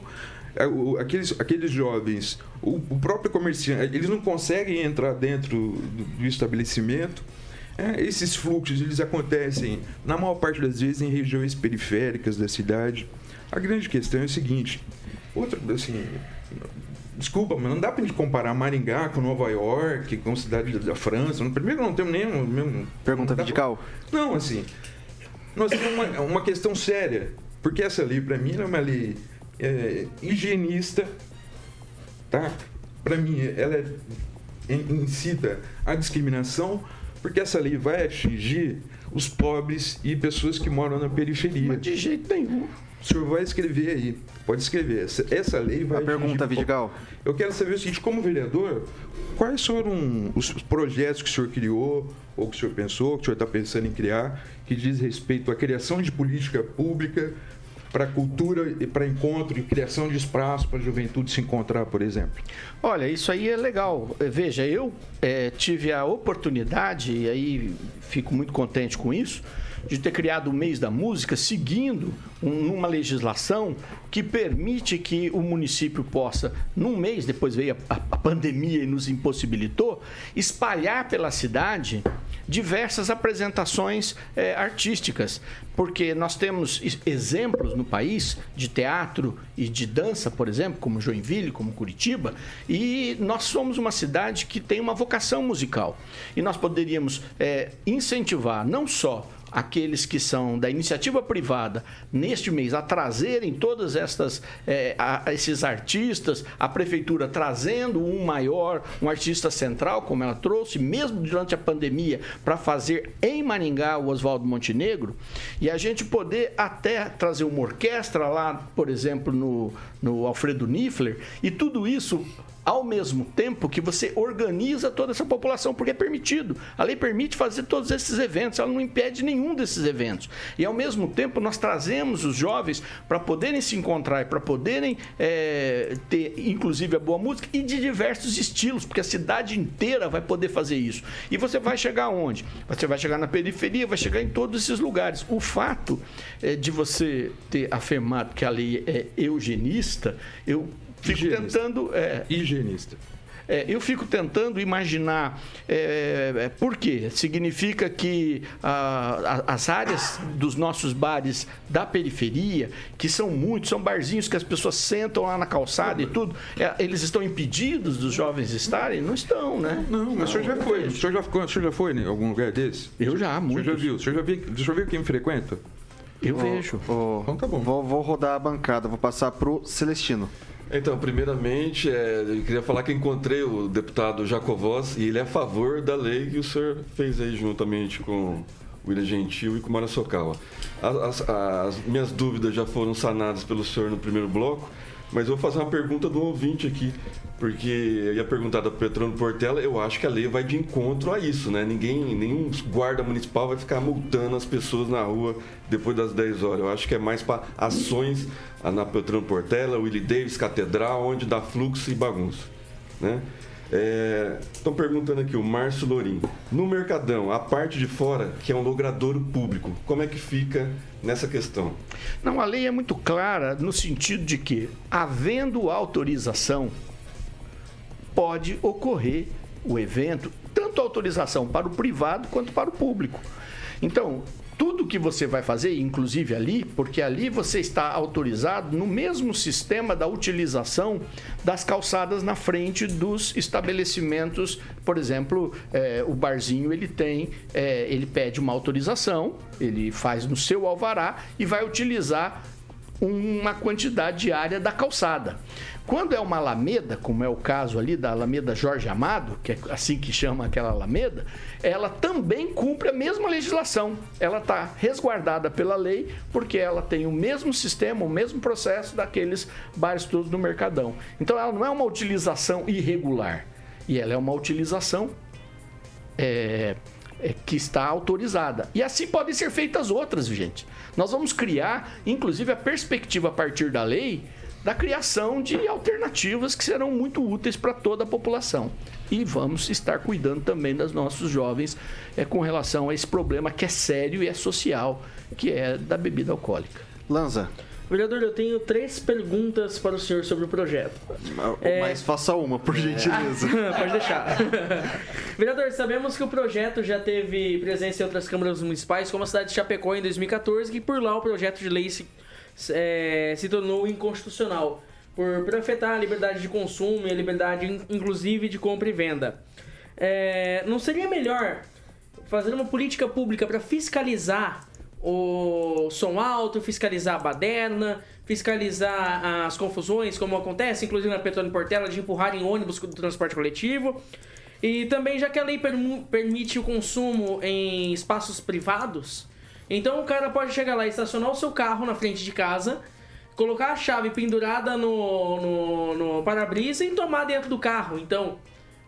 é, aqueles, aqueles jovens, o, o próprio comerciante, eles não conseguem entrar dentro do, do estabelecimento. É, esses fluxos eles acontecem, na maior parte das vezes, em regiões periféricas da cidade. A grande questão é o seguinte: outra, assim, Desculpa, mas não dá pra gente comparar Maringá com Nova York, com cidade da- França. Primeiro, não temos nem o mesmo. Pergunta Vidical? Não, assim. Nós temos uma, uma questão séria. Porque essa lei, pra mim, ela é uma lei é, higienista, tá? Pra mim, ela é, in- incita a discriminação, porque essa lei vai atingir os pobres e pessoas que moram na periferia. de jeito nenhum. O senhor vai escrever aí, pode escrever. Essa, lei vai. A pergunta, Vidigal. Eu quero saber o seguinte: como vereador, quais foram os projetos que o senhor criou, ou que o senhor pensou, que o senhor está pensando em criar, que diz respeito à criação de política pública para cultura e para encontro e criação de espaço para a juventude se encontrar, por exemplo? Olha, isso aí é legal. Veja, eu eh, tive a oportunidade, e aí fico muito contente com isso, de ter criado o mês da música seguindo um- numa legislação que permite que o município possa, num mês, depois veio a, a pandemia e nos impossibilitou, espalhar pela cidade diversas apresentações eh, artísticas, porque nós temos ex- exemplos no país de teatro e de dança, por exemplo, como Joinville, como Curitiba, e nós somos uma cidade que tem uma vocação musical. E nós poderíamos eh, incentivar não só aqueles que são da iniciativa privada neste mês a trazerem todas estas eh, a- esses artistas, a prefeitura trazendo um maior, um artista central, como ela trouxe, mesmo durante a pandemia, para fazer em Maringá o Oswaldo Montenegro, e a gente poder até trazer uma orquestra lá, por exemplo, no, no Alfredo Niffler, e tudo isso ao mesmo tempo que você organiza toda essa população, porque é permitido. A lei permite fazer todos esses eventos, ela não impede nenhum desses eventos. E ao mesmo tempo nós trazemos os jovens para poderem se encontrar, para poderem eh, ter, inclusive, a boa música e de diversos estilos, porque a cidade inteira vai poder fazer isso. E você vai chegar onde? Você vai chegar na periferia, vai chegar em todos esses lugares. O fato eh, de você ter afirmado que a lei é eugenista, eu fico Higienista. tentando. É, Higienista. é, eu fico tentando imaginar é, é, por quê. Significa que ah, a- as áreas dos nossos bares da periferia, que são muitos, são barzinhos que as pessoas sentam lá na calçada e tudo, é, eles estão impedidos dos jovens estarem? Não estão, né? Não, mas o senhor já foi. O senhor já, ficou- o senhor já foi em algum lugar desse? Eu já, O senhor já viu? O senhor já viu, o senhor viu quem frequenta? Eu Ô, vejo. ô, Então tá bom. Vou, vou rodar a bancada, vou passar pro Celestino. Então, primeiramente, é, eu queria falar que encontrei o deputado Jacovós e ele é a favor da lei que o senhor fez aí juntamente com o William Gentil e com o Mara Sokawa. As, as- as minhas dúvidas já foram sanadas pelo senhor no primeiro bloco, mas eu vou fazer uma pergunta do ouvinte aqui, porque eu ia perguntar da Petrano Portela, eu acho que a lei vai de encontro a isso, né? Ninguém, nenhum guarda municipal vai ficar multando as pessoas na rua depois das 10 horas. Eu acho que é mais para ações na Petrano Portela, Willie Davis, Catedral, onde dá fluxo e bagunça, né? Estão perguntando aqui o Márcio Lorim. No Mercadão, a parte de fora, que é um logradouro público, como é que fica nessa questão? Não, a lei é muito clara no sentido de que, havendo autorização, pode ocorrer o evento, tanto autorização para o privado quanto para o público. Então, tudo que você vai fazer, inclusive ali, porque ali você está autorizado no mesmo sistema da utilização das calçadas na frente dos estabelecimentos. Por exemplo, é, o barzinho ele tem, é, ele pede uma autorização, ele faz no seu alvará e vai utilizar uma quantidade diária da calçada. Quando é uma alameda, como é o caso ali da Alameda Jorge Amado, que é assim que chama aquela alameda, ela também cumpre a mesma legislação. Ela está resguardada pela lei porque ela tem o mesmo sistema, o mesmo processo daqueles bares todos no Mercadão. Então ela não é uma utilização irregular e ela é uma utilização é, é, que está autorizada. E assim podem ser feitas outras, gente. Nós vamos criar, inclusive, a perspectiva a partir da lei da criação de alternativas que serão muito úteis para toda a população. E vamos estar cuidando também dos nossos jovens é, com relação a esse problema que é sério e é social, que é da bebida alcoólica. Lanza. Vereador, eu tenho três perguntas para o senhor sobre o projeto. É- Mas faça uma, por gentileza. Pode deixar. Vereador, sabemos que o projeto já teve presença em outras câmaras municipais, como a cidade de Chapecó em 2014, que por lá o projeto de lei se, é, se tornou inconstitucional, por, afetar a liberdade de consumo e a liberdade, in- inclusive, de compra e venda. É, não seria melhor fazer uma política pública para fiscalizar o som alto, fiscalizar a baderna, fiscalizar as confusões, como acontece, inclusive na Petróleo Portela, de empurrarem ônibus do transporte coletivo. E também, já que a lei permite o consumo em espaços privados, então o cara pode chegar lá e estacionar o seu carro na frente de casa, colocar a chave pendurada no, no, no para-brisa e tomar dentro do carro. Então,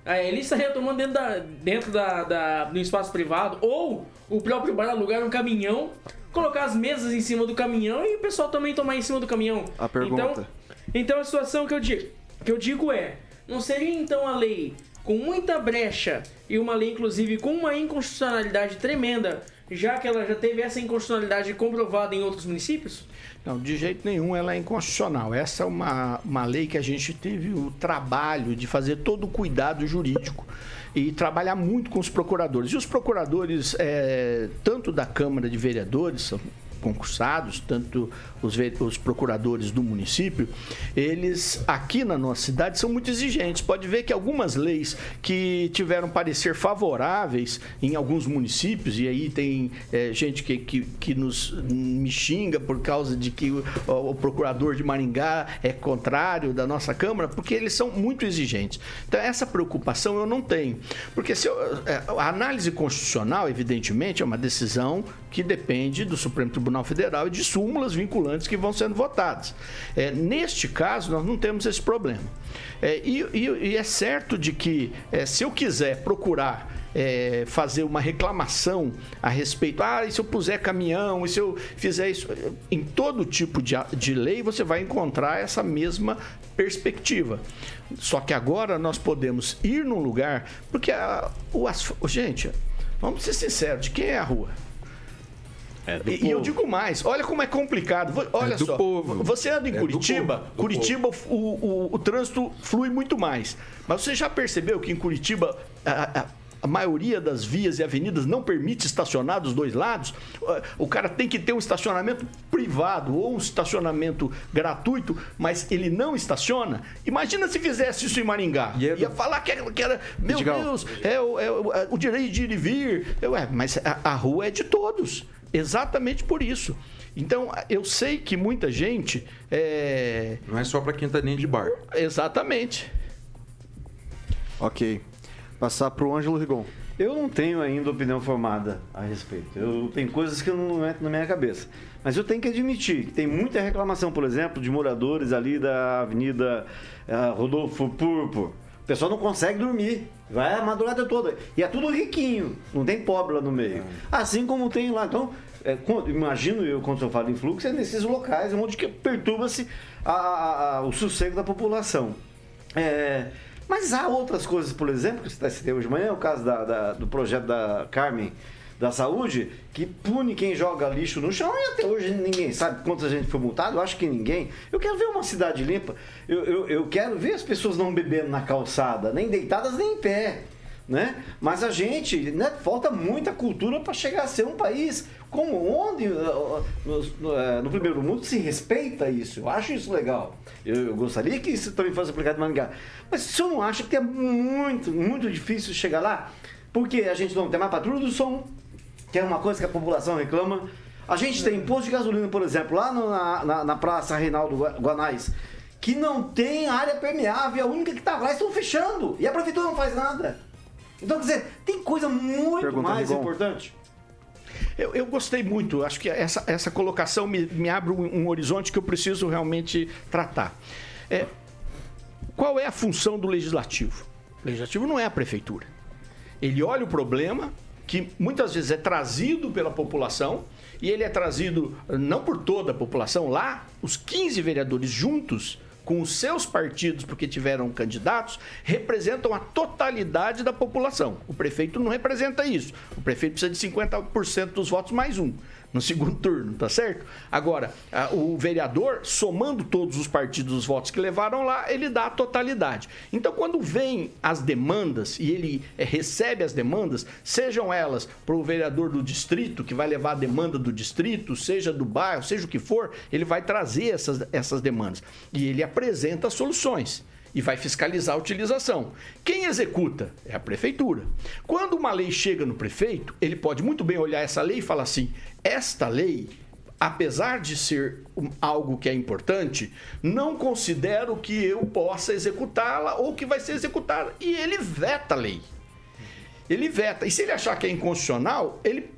é, ele estaria tomando dentro, da, dentro da, da- do espaço privado, ou o próprio bar alugar um caminhão, colocar as mesas em cima do caminhão e o pessoal também tomar em cima do caminhão. A pergunta. Então, então a situação que eu, digo, que eu digo é: não seria então a lei com muita brecha e uma lei, inclusive, com uma inconstitucionalidade tremenda, já que ela já teve essa inconstitucionalidade comprovada em outros municípios? Não, de jeito nenhum ela é inconstitucional. Essa é uma, uma lei que a gente teve o trabalho de fazer todo o cuidado jurídico e trabalhar muito com os procuradores. E os procuradores, é, tanto da Câmara de Vereadores, concursados, tanto os, os procuradores do município, eles aqui na nossa cidade são muito exigentes. Pode ver que algumas leis que tiveram parecer favoráveis em alguns municípios, e aí tem é, gente que, que, que nos me xinga por causa de que o, o procurador de Maringá é contrário da nossa Câmara, porque eles são muito exigentes. Então, essa preocupação eu não tenho. Porque se eu- é, a análise constitucional, evidentemente, é uma decisão que depende do Supremo Tribunal Federal e de súmulas vinculantes que vão sendo votadas. É, neste caso, nós não temos esse problema. É, e, e- e é certo de que, é, se eu quiser procurar é, fazer uma reclamação a respeito, ah, e se eu puser caminhão, e se eu fizer isso, em todo tipo de, de lei você vai encontrar essa mesma perspectiva. Só que agora nós podemos ir num lugar, porque a, o asfalto, gente, vamos ser sinceros, de quem é a rua? E, e eu digo mais, olha como é complicado. Vo- Olha do só, povo. você anda em É Curitiba, Curitiba o, o- o trânsito flui muito mais. Mas você já percebeu que em Curitiba a, a- a maioria das vias e avenidas não permite estacionar dos dois lados? O cara tem que ter um estacionamento privado ou um estacionamento gratuito, mas ele não estaciona? Imagina se fizesse isso em Maringá. Ia falar que era, que era meu. Deus, é, o- é o- é o direito de ir e vir. Eu, mas a, a rua é de todos. Exatamente por isso. Então, eu sei que muita gente. É... Não é só para quem tá dentro de bar. Exatamente. Ok. Passar pro Ângelo Rigon. Eu não tenho ainda opinião formada a respeito. Eu tem coisas que não entram na minha cabeça. Mas eu tenho que admitir que tem muita reclamação, por exemplo, de moradores ali da Avenida eh, Rodolfo Purpo. O pessoal não consegue dormir. Vai a madrugada toda. E é tudo riquinho. Não tem pobre lá no meio. Assim como tem lá. Então, é, imagino eu, quando eu falo em fluxo, é nesses locais onde que perturba-se o sossego da população. É, mas há outras coisas, por exemplo, que você está citando hoje de manhã, o caso da- da- do projeto da Carmen da Saúde, que pune quem joga lixo no chão e até hoje ninguém sabe quanta gente foi multado, eu acho que ninguém. Eu quero ver uma cidade limpa, eu, eu, eu quero ver as pessoas não bebendo na calçada, nem deitadas nem em pé. né? Mas a gente, né, falta muita cultura para chegar a ser um país como onde uh, no, no, eh, no primeiro mundo se respeita isso. Eu acho isso legal. Eu, eu gostaria que isso também fosse aplicado em Maringá. Mas se eu não acho que é muito, muito difícil chegar lá, porque a gente não tem mais patrulha do som, que é uma coisa que a população reclama. A gente tem posto de gasolina, por exemplo, lá no- na, na, Praça Reinaldo Gua- Guanais, que não tem área permeável, a única que está lá estão fechando. E a prefeitura não faz nada. Então, quer dizer, tem coisa muito Pergunta, mais importante. Eu, eu gostei muito, acho que essa, essa colocação me, me abre um, um horizonte que eu preciso realmente tratar. É, qual é a função do legislativo? O legislativo não é a prefeitura. Ele olha o problema, que muitas vezes é trazido pela população, e ele é trazido eh, não por toda a população, lá, os 15 vereadores juntos, com os seus partidos, porque tiveram candidatos, representam a totalidade da população. O prefeito não representa isso. O prefeito precisa de 50% dos votos mais um no segundo turno, tá certo? Agora, o vereador, somando todos os partidos, os votos que levaram lá, ele dá a totalidade. Então, quando vem as demandas e ele eh, recebe as demandas, sejam elas para o vereador do distrito, que vai levar a demanda do distrito, seja do bairro, seja o que for, ele vai trazer essas, essas demandas. E ele apresenta soluções e vai fiscalizar a utilização. Quem executa é a prefeitura. Quando uma lei chega no prefeito, ele pode muito bem olhar essa lei e falar assim: esta lei, apesar de ser algo que é importante, não considero que eu possa executá-la ou que vai ser executada. E ele veta a lei. Ele veta. E se ele achar que é inconstitucional, ele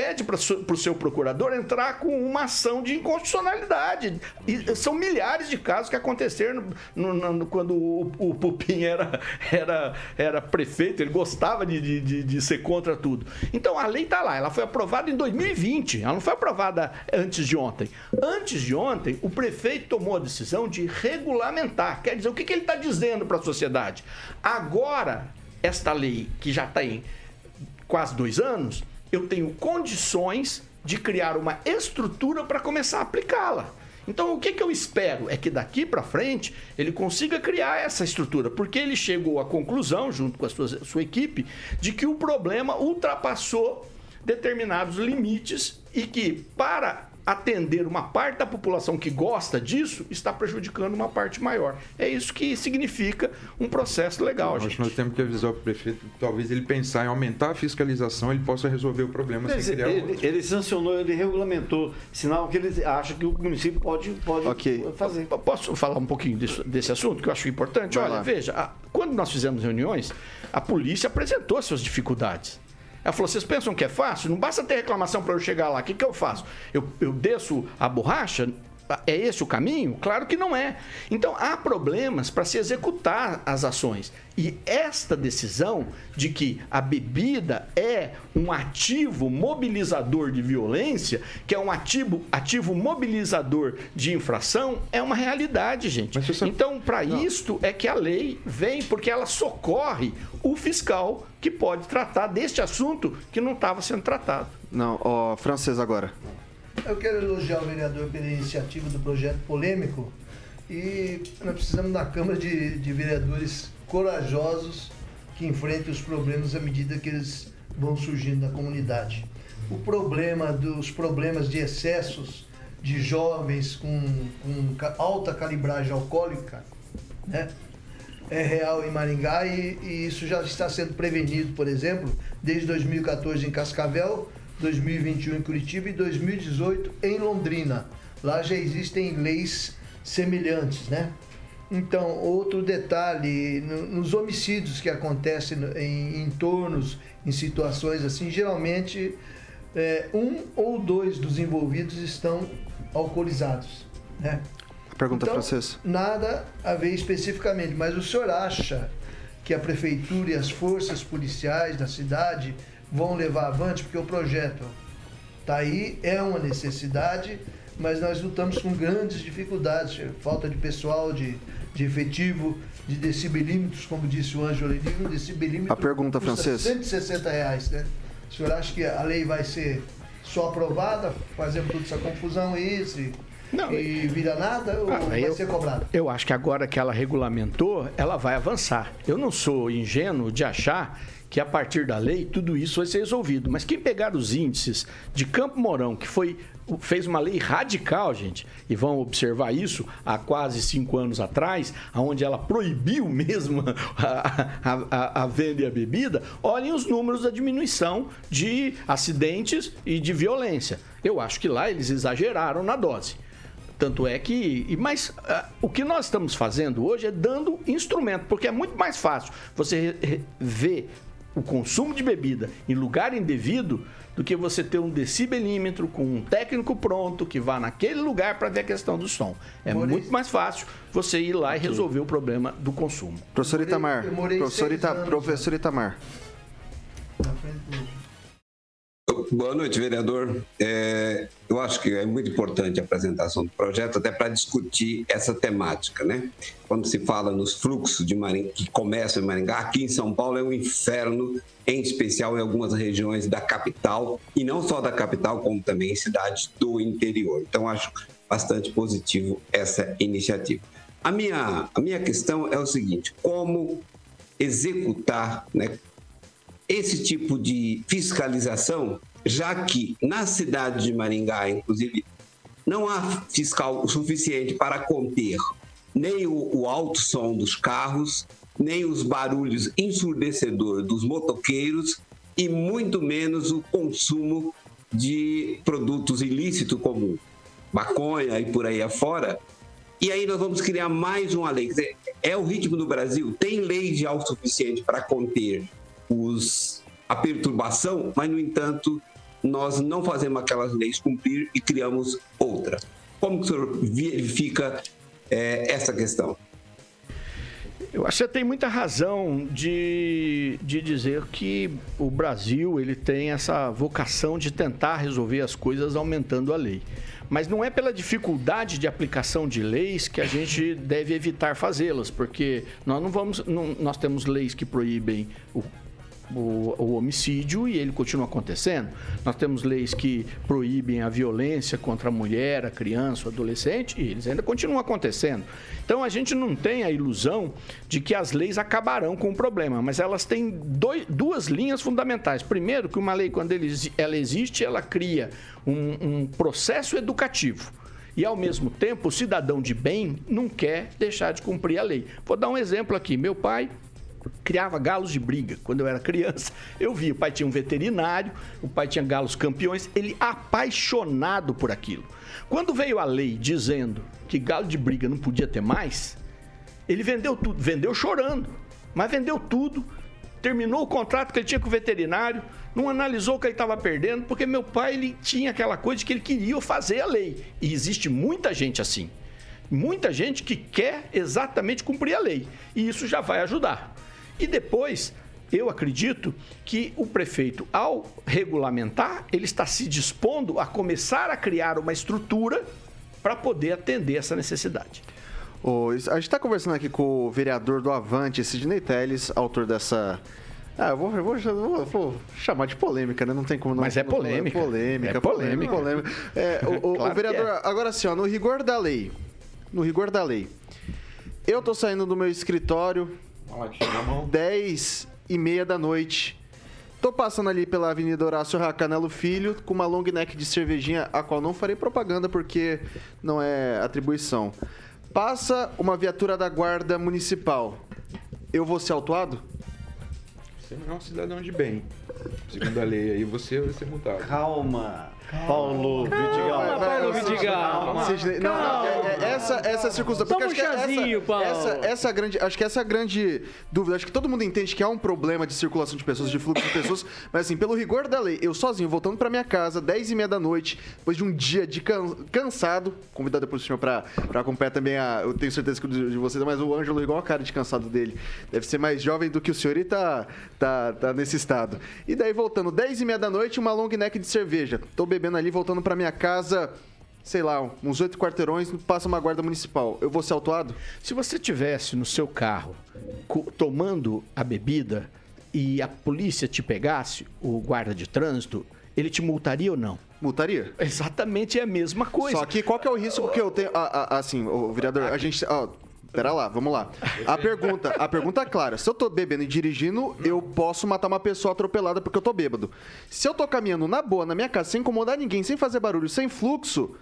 pede para o seu procurador entrar com uma ação de inconstitucionalidade. E são milhares de casos que aconteceram no- no- no- quando o, o Pupim era, era, era prefeito, ele gostava de, de, de- ser contra tudo. Então a lei está lá, ela foi aprovada em 2020, ela não foi aprovada antes de ontem. Antes de ontem, o prefeito tomou a decisão de regulamentar. Quer dizer, o que, que ele está dizendo para a sociedade? Agora, esta lei que já tem quase dois anos, eu tenho condições de criar uma estrutura para começar a aplicá-la. Então, o que, que eu espero é que daqui para frente ele consiga criar essa estrutura, porque ele chegou à conclusão, junto com a sua, sua equipe, de que o problema ultrapassou determinados limites e que, para atender uma parte da população que gosta disso, está prejudicando uma parte maior. É isso que significa um processo legal, Acho gente. que nós temos que avisar o prefeito, talvez ele pensar em aumentar a fiscalzação, ele possa resolver o problema Ele, sem criar ele, ele sancionou, ele regulamentou, sinal que ele acha que o município pode, pode fazer. Posso falar um pouquinho disso- desse assunto que eu acho importante? Vai Olha, lá. veja, a- quando nós fizemos reuniões, a polícia apresentou suas dificuldades. Ela falou: vocês pensam que é fácil? Não basta ter reclamação para eu chegar lá. O que, que eu faço? Eu, eu desço a borracha? É esse o caminho? Claro que não é. Então há problemas para se executar as ações. E esta decisão de que a bebida é um ativo mobilizador de violência, que é um ativo, ativo mobilizador de infração, é uma realidade, gente. Então, para isto é que a lei vem, porque ela socorre o fiscal que pode tratar deste assunto que não estava sendo tratado. Não, ó, francês agora. Eu quero elogiar o vereador pela iniciativa do projeto polêmico e nós precisamos na Câmara de, de Vereadores corajosos que enfrentem os problemas à medida que eles vão surgindo na comunidade. O problema dos problemas de excessos de jovens com, com alta calibragem alcoólica, né? é real em Maringá e, e isso já está sendo prevenido, por exemplo, desde 2014 em Cascavel, 2021 em Curitiba e 2018 em Londrina. Lá já existem leis semelhantes, né? Então, outro detalhe, no- nos homicídios que acontecem em entornos, em situações assim, geralmente é, um ou dois dos envolvidos estão alcoolizados, né? Pergunta Então, francês. Nada a ver especificamente, mas o senhor acha que a prefeitura e as forças policiais da cidade vão levar avante? Porque o projeto está aí, é uma necessidade, mas nós lutamos com grandes dificuldades, falta de pessoal, de, de efetivo, de decibelímetros, como disse o Ângelo ali, um decibelímetro A pergunta, custa francês. 160 reais, né? O senhor acha que a lei vai ser só aprovada, fazendo toda essa confusão e isso, e, e vira nada, ou Ah, vai eu- ser cobrado? Eu acho que agora que ela regulamentou, ela vai avançar. Eu não sou ingênuo de achar que a partir da lei tudo isso vai ser resolvido. Mas quem pegar os índices de Campo Mourão, que foi fez uma lei radical, gente, e vão observar isso há quase cinco anos atrás, onde ela proibiu mesmo a, a- a- venda e a bebida, olhem os números da diminuição de acidentes e de violência. Eu acho que lá eles exageraram na dose. Tanto é que. Mas ah, o que nós estamos fazendo hoje é dando instrumento, porque é muito mais fácil você ver o consumo de bebida em lugar indevido do que você ter um decibelímetro com um técnico pronto que vá naquele lugar para ver a questão do som. É muito mais fácil você ir lá e resolver o problema do consumo. Professor Itamar. morei Professor, Ita, anos, professor Itamar. Boa noite, vereador. É, eu acho que é muito importante a apresentação do projeto, até para discutir essa temática, né? Quando se fala nos fluxos de Maringá, que começam em Maringá, aqui em São Paulo é um inferno, em especial em algumas regiões da capital, e não só da capital, como também em cidades do interior. Então, acho bastante positivo essa iniciativa. A minha, a minha questão é o seguinte: como executar, né, esse tipo de fiscalização, já que na cidade de Maringá, inclusive, não há fiscal suficiente para conter nem o, o alto som dos carros, nem os barulhos ensurdecedores dos motoqueiros e muito menos o consumo de produtos ilícitos como maconha e por aí afora. E aí nós vamos criar mais uma lei. Quer dizer, é o ritmo do Brasil. Tem lei já o suficiente para conter os, a perturbação, mas, no entanto, nós não fazemos aquelas leis cumprir e criamos outra. Como que o senhor verifica eh, essa questão? Eu acho você tem muita razão de, de dizer que o Brasil ele tem essa vocação de tentar resolver as coisas aumentando a lei. Mas não é pela dificuldade de aplicação de leis que a gente deve evitar fazê-las, porque nós não vamos, não- nós temos leis que proíbem o o, o homicídio e ele continua acontecendo. Nós temos leis que proíbem a violência contra a mulher, a criança, o adolescente e eles ainda continuam acontecendo. Então a gente não tem a ilusão de que as leis acabarão com o problema, mas elas têm dois- duas linhas fundamentais. Primeiro, que uma lei, quando ela existe, ela cria um, um processo educativo. E, ao mesmo tempo, o cidadão de bem não quer deixar de cumprir a lei. Vou dar um exemplo aqui. Meu pai criava galos de briga. Quando eu era criança, eu via. O pai tinha um veterinário, o pai tinha galos campeões, ele apaixonado por aquilo. Quando veio a lei dizendo que galo de briga não podia ter mais, ele vendeu tudo. Vendeu chorando, mas vendeu tudo. Terminou o contrato que ele tinha com o veterinário, não analisou o que ele estava perdendo, porque meu pai ele tinha aquela coisa que ele queria fazer a lei. E existe muita gente assim. Muita gente que quer exatamente cumprir a lei. E isso já vai ajudar. E depois, eu acredito que o prefeito, ao regulamentar, ele está se dispondo a começar a criar uma estrutura para poder atender essa necessidade. Isso- a gente está conversando aqui com o vereador do Avante, Sidney Telles, autor dessa. Ah, eu vou, eu vou- eu vou- chamar de polêmica, né? Não tem como não. Mas é não falar. polêmica. polêmica. É polêmica. polêmica. É, o, o- o Claro que vereador, é. agora assim, ó, no rigor da lei. No rigor da lei. Eu tô saindo do meu escritório 10 e meia da noite. Tô passando ali pela Avenida Horácio Racanelo Filho com uma long neck de cervejinha, a qual não farei propaganda porque não é atribuição. Passa uma viatura da guarda municipal. Eu vou ser autuado? Você não é um cidadão de bem. Segundo a lei aí, você vai ser multado. Calma. Paulo Vidigal. Vai, Paulo Vidigal. Sidney, Não, não, é- é- essa, essa circunstância. Toma um chazinho, essa, Paulo. essa, essa grande, acho que essa é a grande dúvida. Acho que todo mundo entende que há um problema de circulação de pessoas, de fluxo de pessoas. Mas assim, pelo rigor da lei, eu sozinho, voltando pra minha casa, 10 e meia da noite, depois de um dia de can- cansado, convidado depois o senhor pra, pra acompanhar também a. Eu tenho certeza que o de de vocês, mas o Ângelo, igual a cara de cansado dele, deve ser mais jovem do que o senhor e tá, tá, tá nesse estado. E daí, voltando, 10 e meia da noite, uma long neck de cerveja. Tô bebendo ali, voltando pra minha casa, sei lá, uns oito quarteirões, passa uma guarda municipal. Eu vou ser autuado? Se você tivesse no seu carro tomando a bebida e a polícia te pegasse, o guarda de trânsito, ele te multaria ou não? Multaria? Exatamente é a mesma coisa. Só que qual que é o risco que eu tenho? Ah, ah, assim, o vereador, a gente. ó, Pera lá, vamos lá. A pergunta, a pergunta é clara. Se eu tô bebendo e dirigindo, eu posso matar uma pessoa atropelada porque eu tô bêbado. Se eu tô caminhando na boa, na minha casa, sem incomodar ninguém, sem fazer barulho, sem fluxo,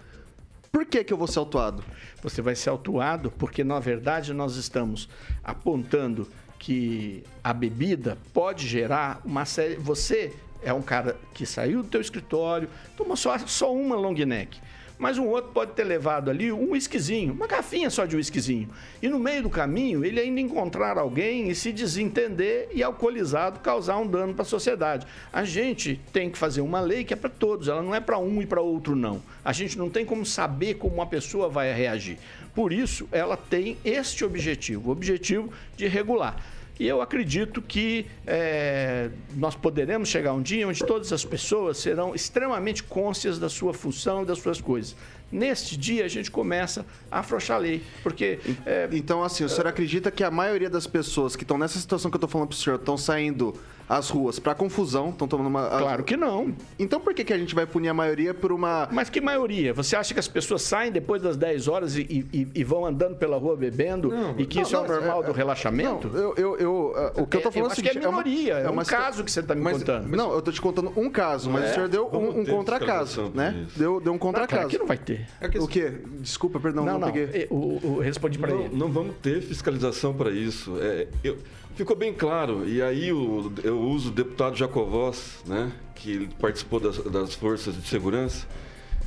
por que que eu vou ser autuado? Você vai ser autuado porque, na verdade, nós estamos apontando que a bebida pode gerar uma série. Você é um cara que saiu do teu escritório, tomou só, só uma long neck. Mas um outro pode ter levado ali um whiskyzinho, uma garrafinha só de whiskyzinho. E no meio do caminho, ele ainda encontrar alguém e se desentender e alcoolizado causar um dano para a sociedade. A gente tem que fazer uma lei que é para todos, ela não é para um e para outro não. A gente não tem como saber como uma pessoa vai reagir. Por isso, ela tem este objetivo, o objetivo de regular. E eu acredito que é, nós poderemos chegar um dia onde todas as pessoas serão extremamente conscientes da sua função e das suas coisas. Neste dia, a gente começa a afrouxar a lei, porque... é, Então, assim, o senhor acredita que a maioria das pessoas que estão nessa situação que eu tô falando pro senhor estão saindo às ruas pra confusão, estão tomando uma. Claro que não. Então por que, que a gente vai punir a maioria por uma. Mas que maioria? Você acha que as pessoas saem depois das 10 horas e, e- e vão andando pela rua bebendo e que não, isso é o não, normal é- do relaxamento? Não, eu, eu, eu, uh, o que eu tô É, falando eu acho que é uma- minoria, é um situa- caso que você tá me Mas- contando. Não, eu tô te contando um caso, mas É? o senhor deu Vamos um, um contra-caso, né? Deu, deu um Não, contra-caso. que não vai ter. O quê? Desculpa, perdão, não, Não, não, peguei. eu, eu respondi para não, ele. não vamos ter fiscalização para isso. É, eu- ficou bem claro, e aí o- eu uso o deputado Jacovós, né, que participou das, das forças de segurança.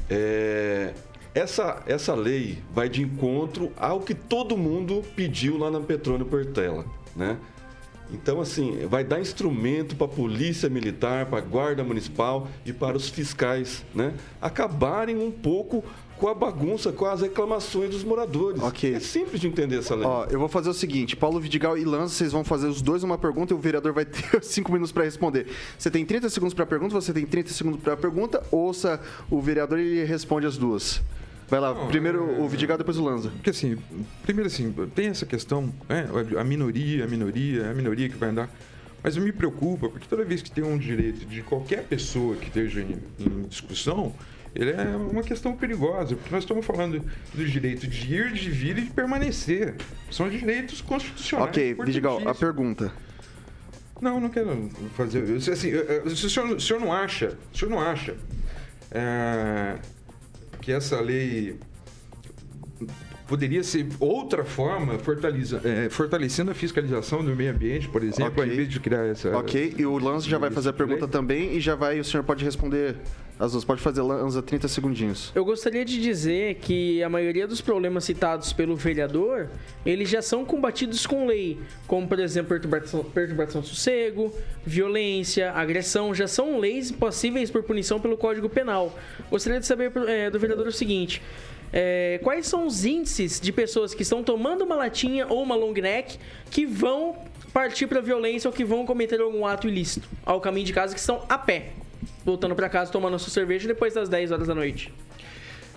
É, essa, essa lei vai de encontro ao que todo mundo pediu lá na Petrônio Portela, né? Então, assim, vai dar instrumento para a polícia militar, para a guarda municipal e para os fiscais, né? Acabarem um pouco com a bagunça, com as reclamações dos moradores. Ok. É simples de entender essa lei. Ó, eu vou fazer o seguinte: Paulo Vidigal e Lanza, vocês vão fazer os dois uma pergunta e o vereador vai ter 5 minutos para responder. Você tem 30 segundos para pergunta, você tem 30 segundos para pergunta. Ouça o vereador e ele responde as duas. Vai lá, Não, primeiro é- o Vidigal, depois o Lanza. Porque assim, primeiro assim, tem essa questão, né, a minoria, a minoria, a minoria que vai andar. Mas me preocupa, porque toda vez que tem um direito de qualquer pessoa que esteja em, em discussão, ele é uma questão perigosa, porque nós estamos falando do direito de ir, de vir e de permanecer. São direitos constitucionais. Ok, Vidigal, a pergunta. Não, não quero fazer. Assim, eh, eh, se o senhor, o senhor não acha, o senhor não acha eh, que essa lei poderia ser outra forma, eh, fortalecendo a fiscalização do meio ambiente, por exemplo, Ok. ao invés de criar essa. Ok, e o Lanza já vai fazer a pergunta também e já vai, o senhor pode responder as duas. Pode fazer, Lanza, 30 segundinhos. Eu gostaria de dizer que a maioria dos problemas citados pelo vereador, eles já são combatidos com lei, como por exemplo perturbação, perturbação do sossego, violência, agressão, já são leis passíveis por punição pelo Código Penal. Gostaria de saber eh, do vereador o seguinte: eh, quais são os índices de pessoas que estão tomando uma latinha ou uma long neck que vão partir para violência ou que vão cometer algum ato ilícito ao caminho de casa que estão a pé, voltando para casa tomando a sua cerveja depois das 10 horas da noite?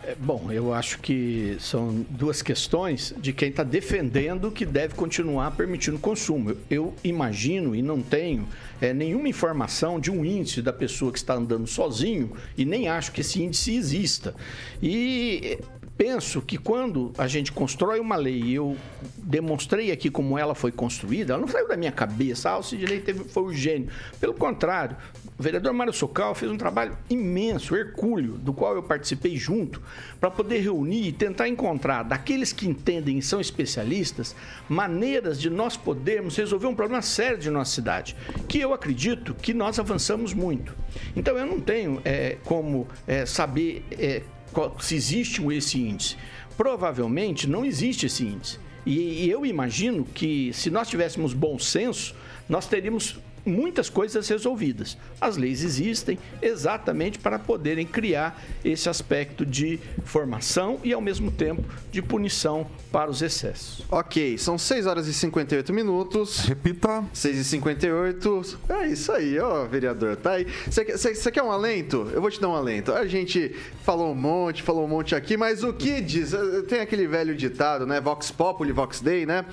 É, Bom, eu acho que são duas questões de quem está defendendo que deve continuar permitindo o consumo. Eu, imagino e não tenho é, nenhuma informação de um índice da pessoa que está andando sozinho e nem acho que esse índice exista. E é, penso que quando a gente constrói uma lei, e eu demonstrei aqui como ela foi construída, ela não saiu da minha cabeça, ah, o Sidney teve, foi o gênio. Pelo contrário, o vereador Mário Socal fez um trabalho imenso, hercúleo, do qual eu participei junto, para poder reunir e tentar encontrar, daqueles que entendem e são especialistas, maneiras de nós podermos resolver um problema sério de nossa cidade, que eu acredito que nós avançamos muito. Então eu não tenho eh, como eh, saber eh, qual- se existe esse índice. Provavelmente não existe esse índice. E, e eu imagino que se nós tivéssemos bom senso, nós teríamos muitas coisas resolvidas. As leis existem exatamente para poderem criar esse aspecto de formação e, ao mesmo tempo, de punição para os excessos. Ok, são 6 horas e 58 minutos. Repita. 6 e 58. É isso aí, ó, vereador. Tá aí. Você quer- um alento? Eu vou te dar um alento. A gente falou um monte, falou um monte aqui, mas o que diz? Eh, Tem aquele velho ditado, né? Vox Populi, Vox Dei, né?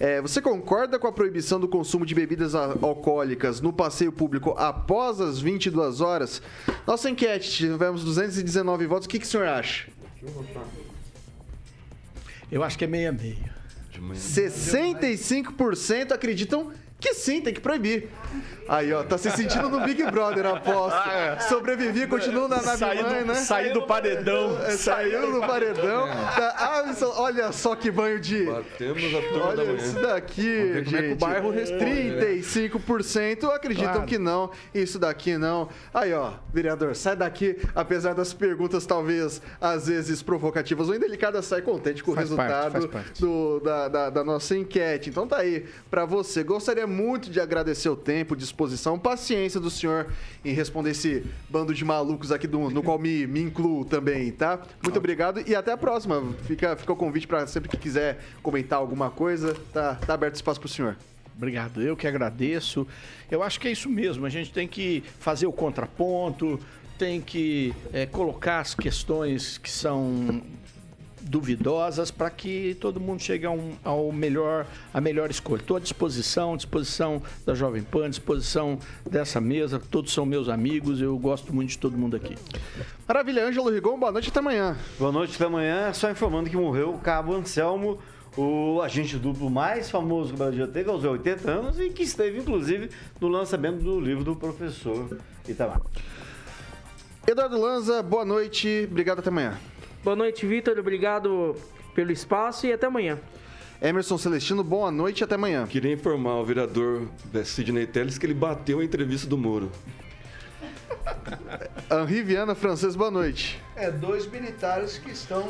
É, você concorda com a proibição do consumo de bebidas a- alcoólicas no passeio público após as 22 horas? Nossa enquete, tivemos 219 votos. O que, que o senhor acha? Eu acho que é meia meia. manhã. 65% acreditam que sim, tem que proibir. Aí, ó, tá se sentindo no Big Brother, aposto. Sobrevivi, continua na nave Saí do- mãe, né? saí do paredão. É, Saiu do paredão. Tá- ah, isso- olha só que banho de... Temos a turma da Olha manhã. isso daqui, ver como é que o gente. bairro responde, né? 35% acreditam Claro. que não. Isso daqui não. Aí, ó, vereador, sai daqui. Apesar das perguntas, talvez, às vezes provocativas ou indelicadas, sai contente com o Faz parte, resultado faz parte. do- da, da- da nossa enquete. Então tá aí, pra você. Gostaria muito de agradecer o tempo, disposição, paciência do senhor em responder esse bando de malucos aqui, do, no qual me, me incluo também, tá? Muito obrigado e até a próxima. Fica, fica o convite pra sempre que quiser comentar alguma coisa, tá, tá aberto espaço pro senhor. Obrigado, eu que agradeço. Eu acho que é isso mesmo, a gente tem que fazer o contraponto, tem que eh, colocar as questões que são duvidosas para que todo mundo chegue a um- ao melhor, a melhor escolha. Estou à disposição, à disposição da Jovem Pan, à disposição dessa mesa, todos são meus amigos, eu gosto muito de todo mundo aqui. Maravilha, Ângelo Rigon, boa noite até amanhã. Boa noite até amanhã, só informando que morreu o Cabo Anselmo, o agente duplo mais famoso que o Brasil já teve aos 80 anos e que esteve, inclusive, no lançamento do livro do professor Itamar. Eduardo Lanza, boa noite, obrigado até amanhã. Boa noite, Vitor. Obrigado pelo espaço e até amanhã. Emerson Celestino, boa noite e até amanhã. Queria informar o vereador eh, Sidney Telles que ele bateu a entrevista do Moro. Henri Viana, francês, boa noite. É, dois militares que estão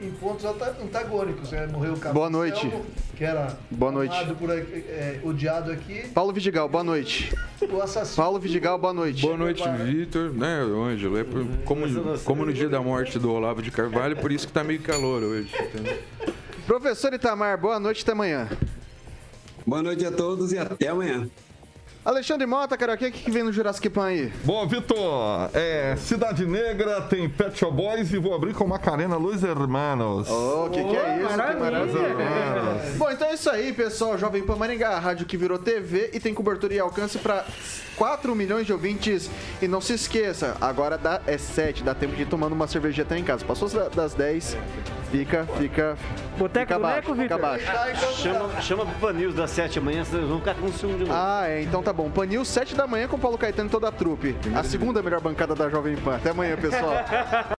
em pontos anta- antagônicos. Né? Morreu o Cabo Boa noite. Que era Boa noite. aqui, é, odiado aqui. Paulo Vidigal, boa noite. O assassino. Paulo Vidigal, boa noite. Boa noite, Vitor, né, Ângelo? É por- como, como no dia da morte do Olavo de Carvalho, por isso que tá meio calor hoje. Professor Itamar, boa noite até amanhã. Boa noite a todos e até amanhã. Alexandre Mota, cara, o que, que vem no Jurassic Pan aí? Bom, Vitor, é, Cidade Negra tem Pet Shop Boys e vou abrir com Macarena Los Hermanos. O que, que é isso? Que maravilha. Bom, então é isso aí, pessoal. Jovem Pan Maringá, a rádio que virou TV e tem cobertura e alcance para 4 milhões de ouvintes. E não se esqueça, agora dá, é 7, dá tempo de ir tomando uma cervejinha até em casa. Passou da- das 10, fica, fica. Boteco fica do abaixo, Neco, fica abaixo. Chama, chama pro Panils das 7 da manhã, senão eles vão ficar com ciúme de novo. Ah, é, então tá bom. Panil, 7 da manhã com Paulo Caetano e toda a trupe. A segunda melhor bancada da Jovem Pan. Até amanhã, pessoal.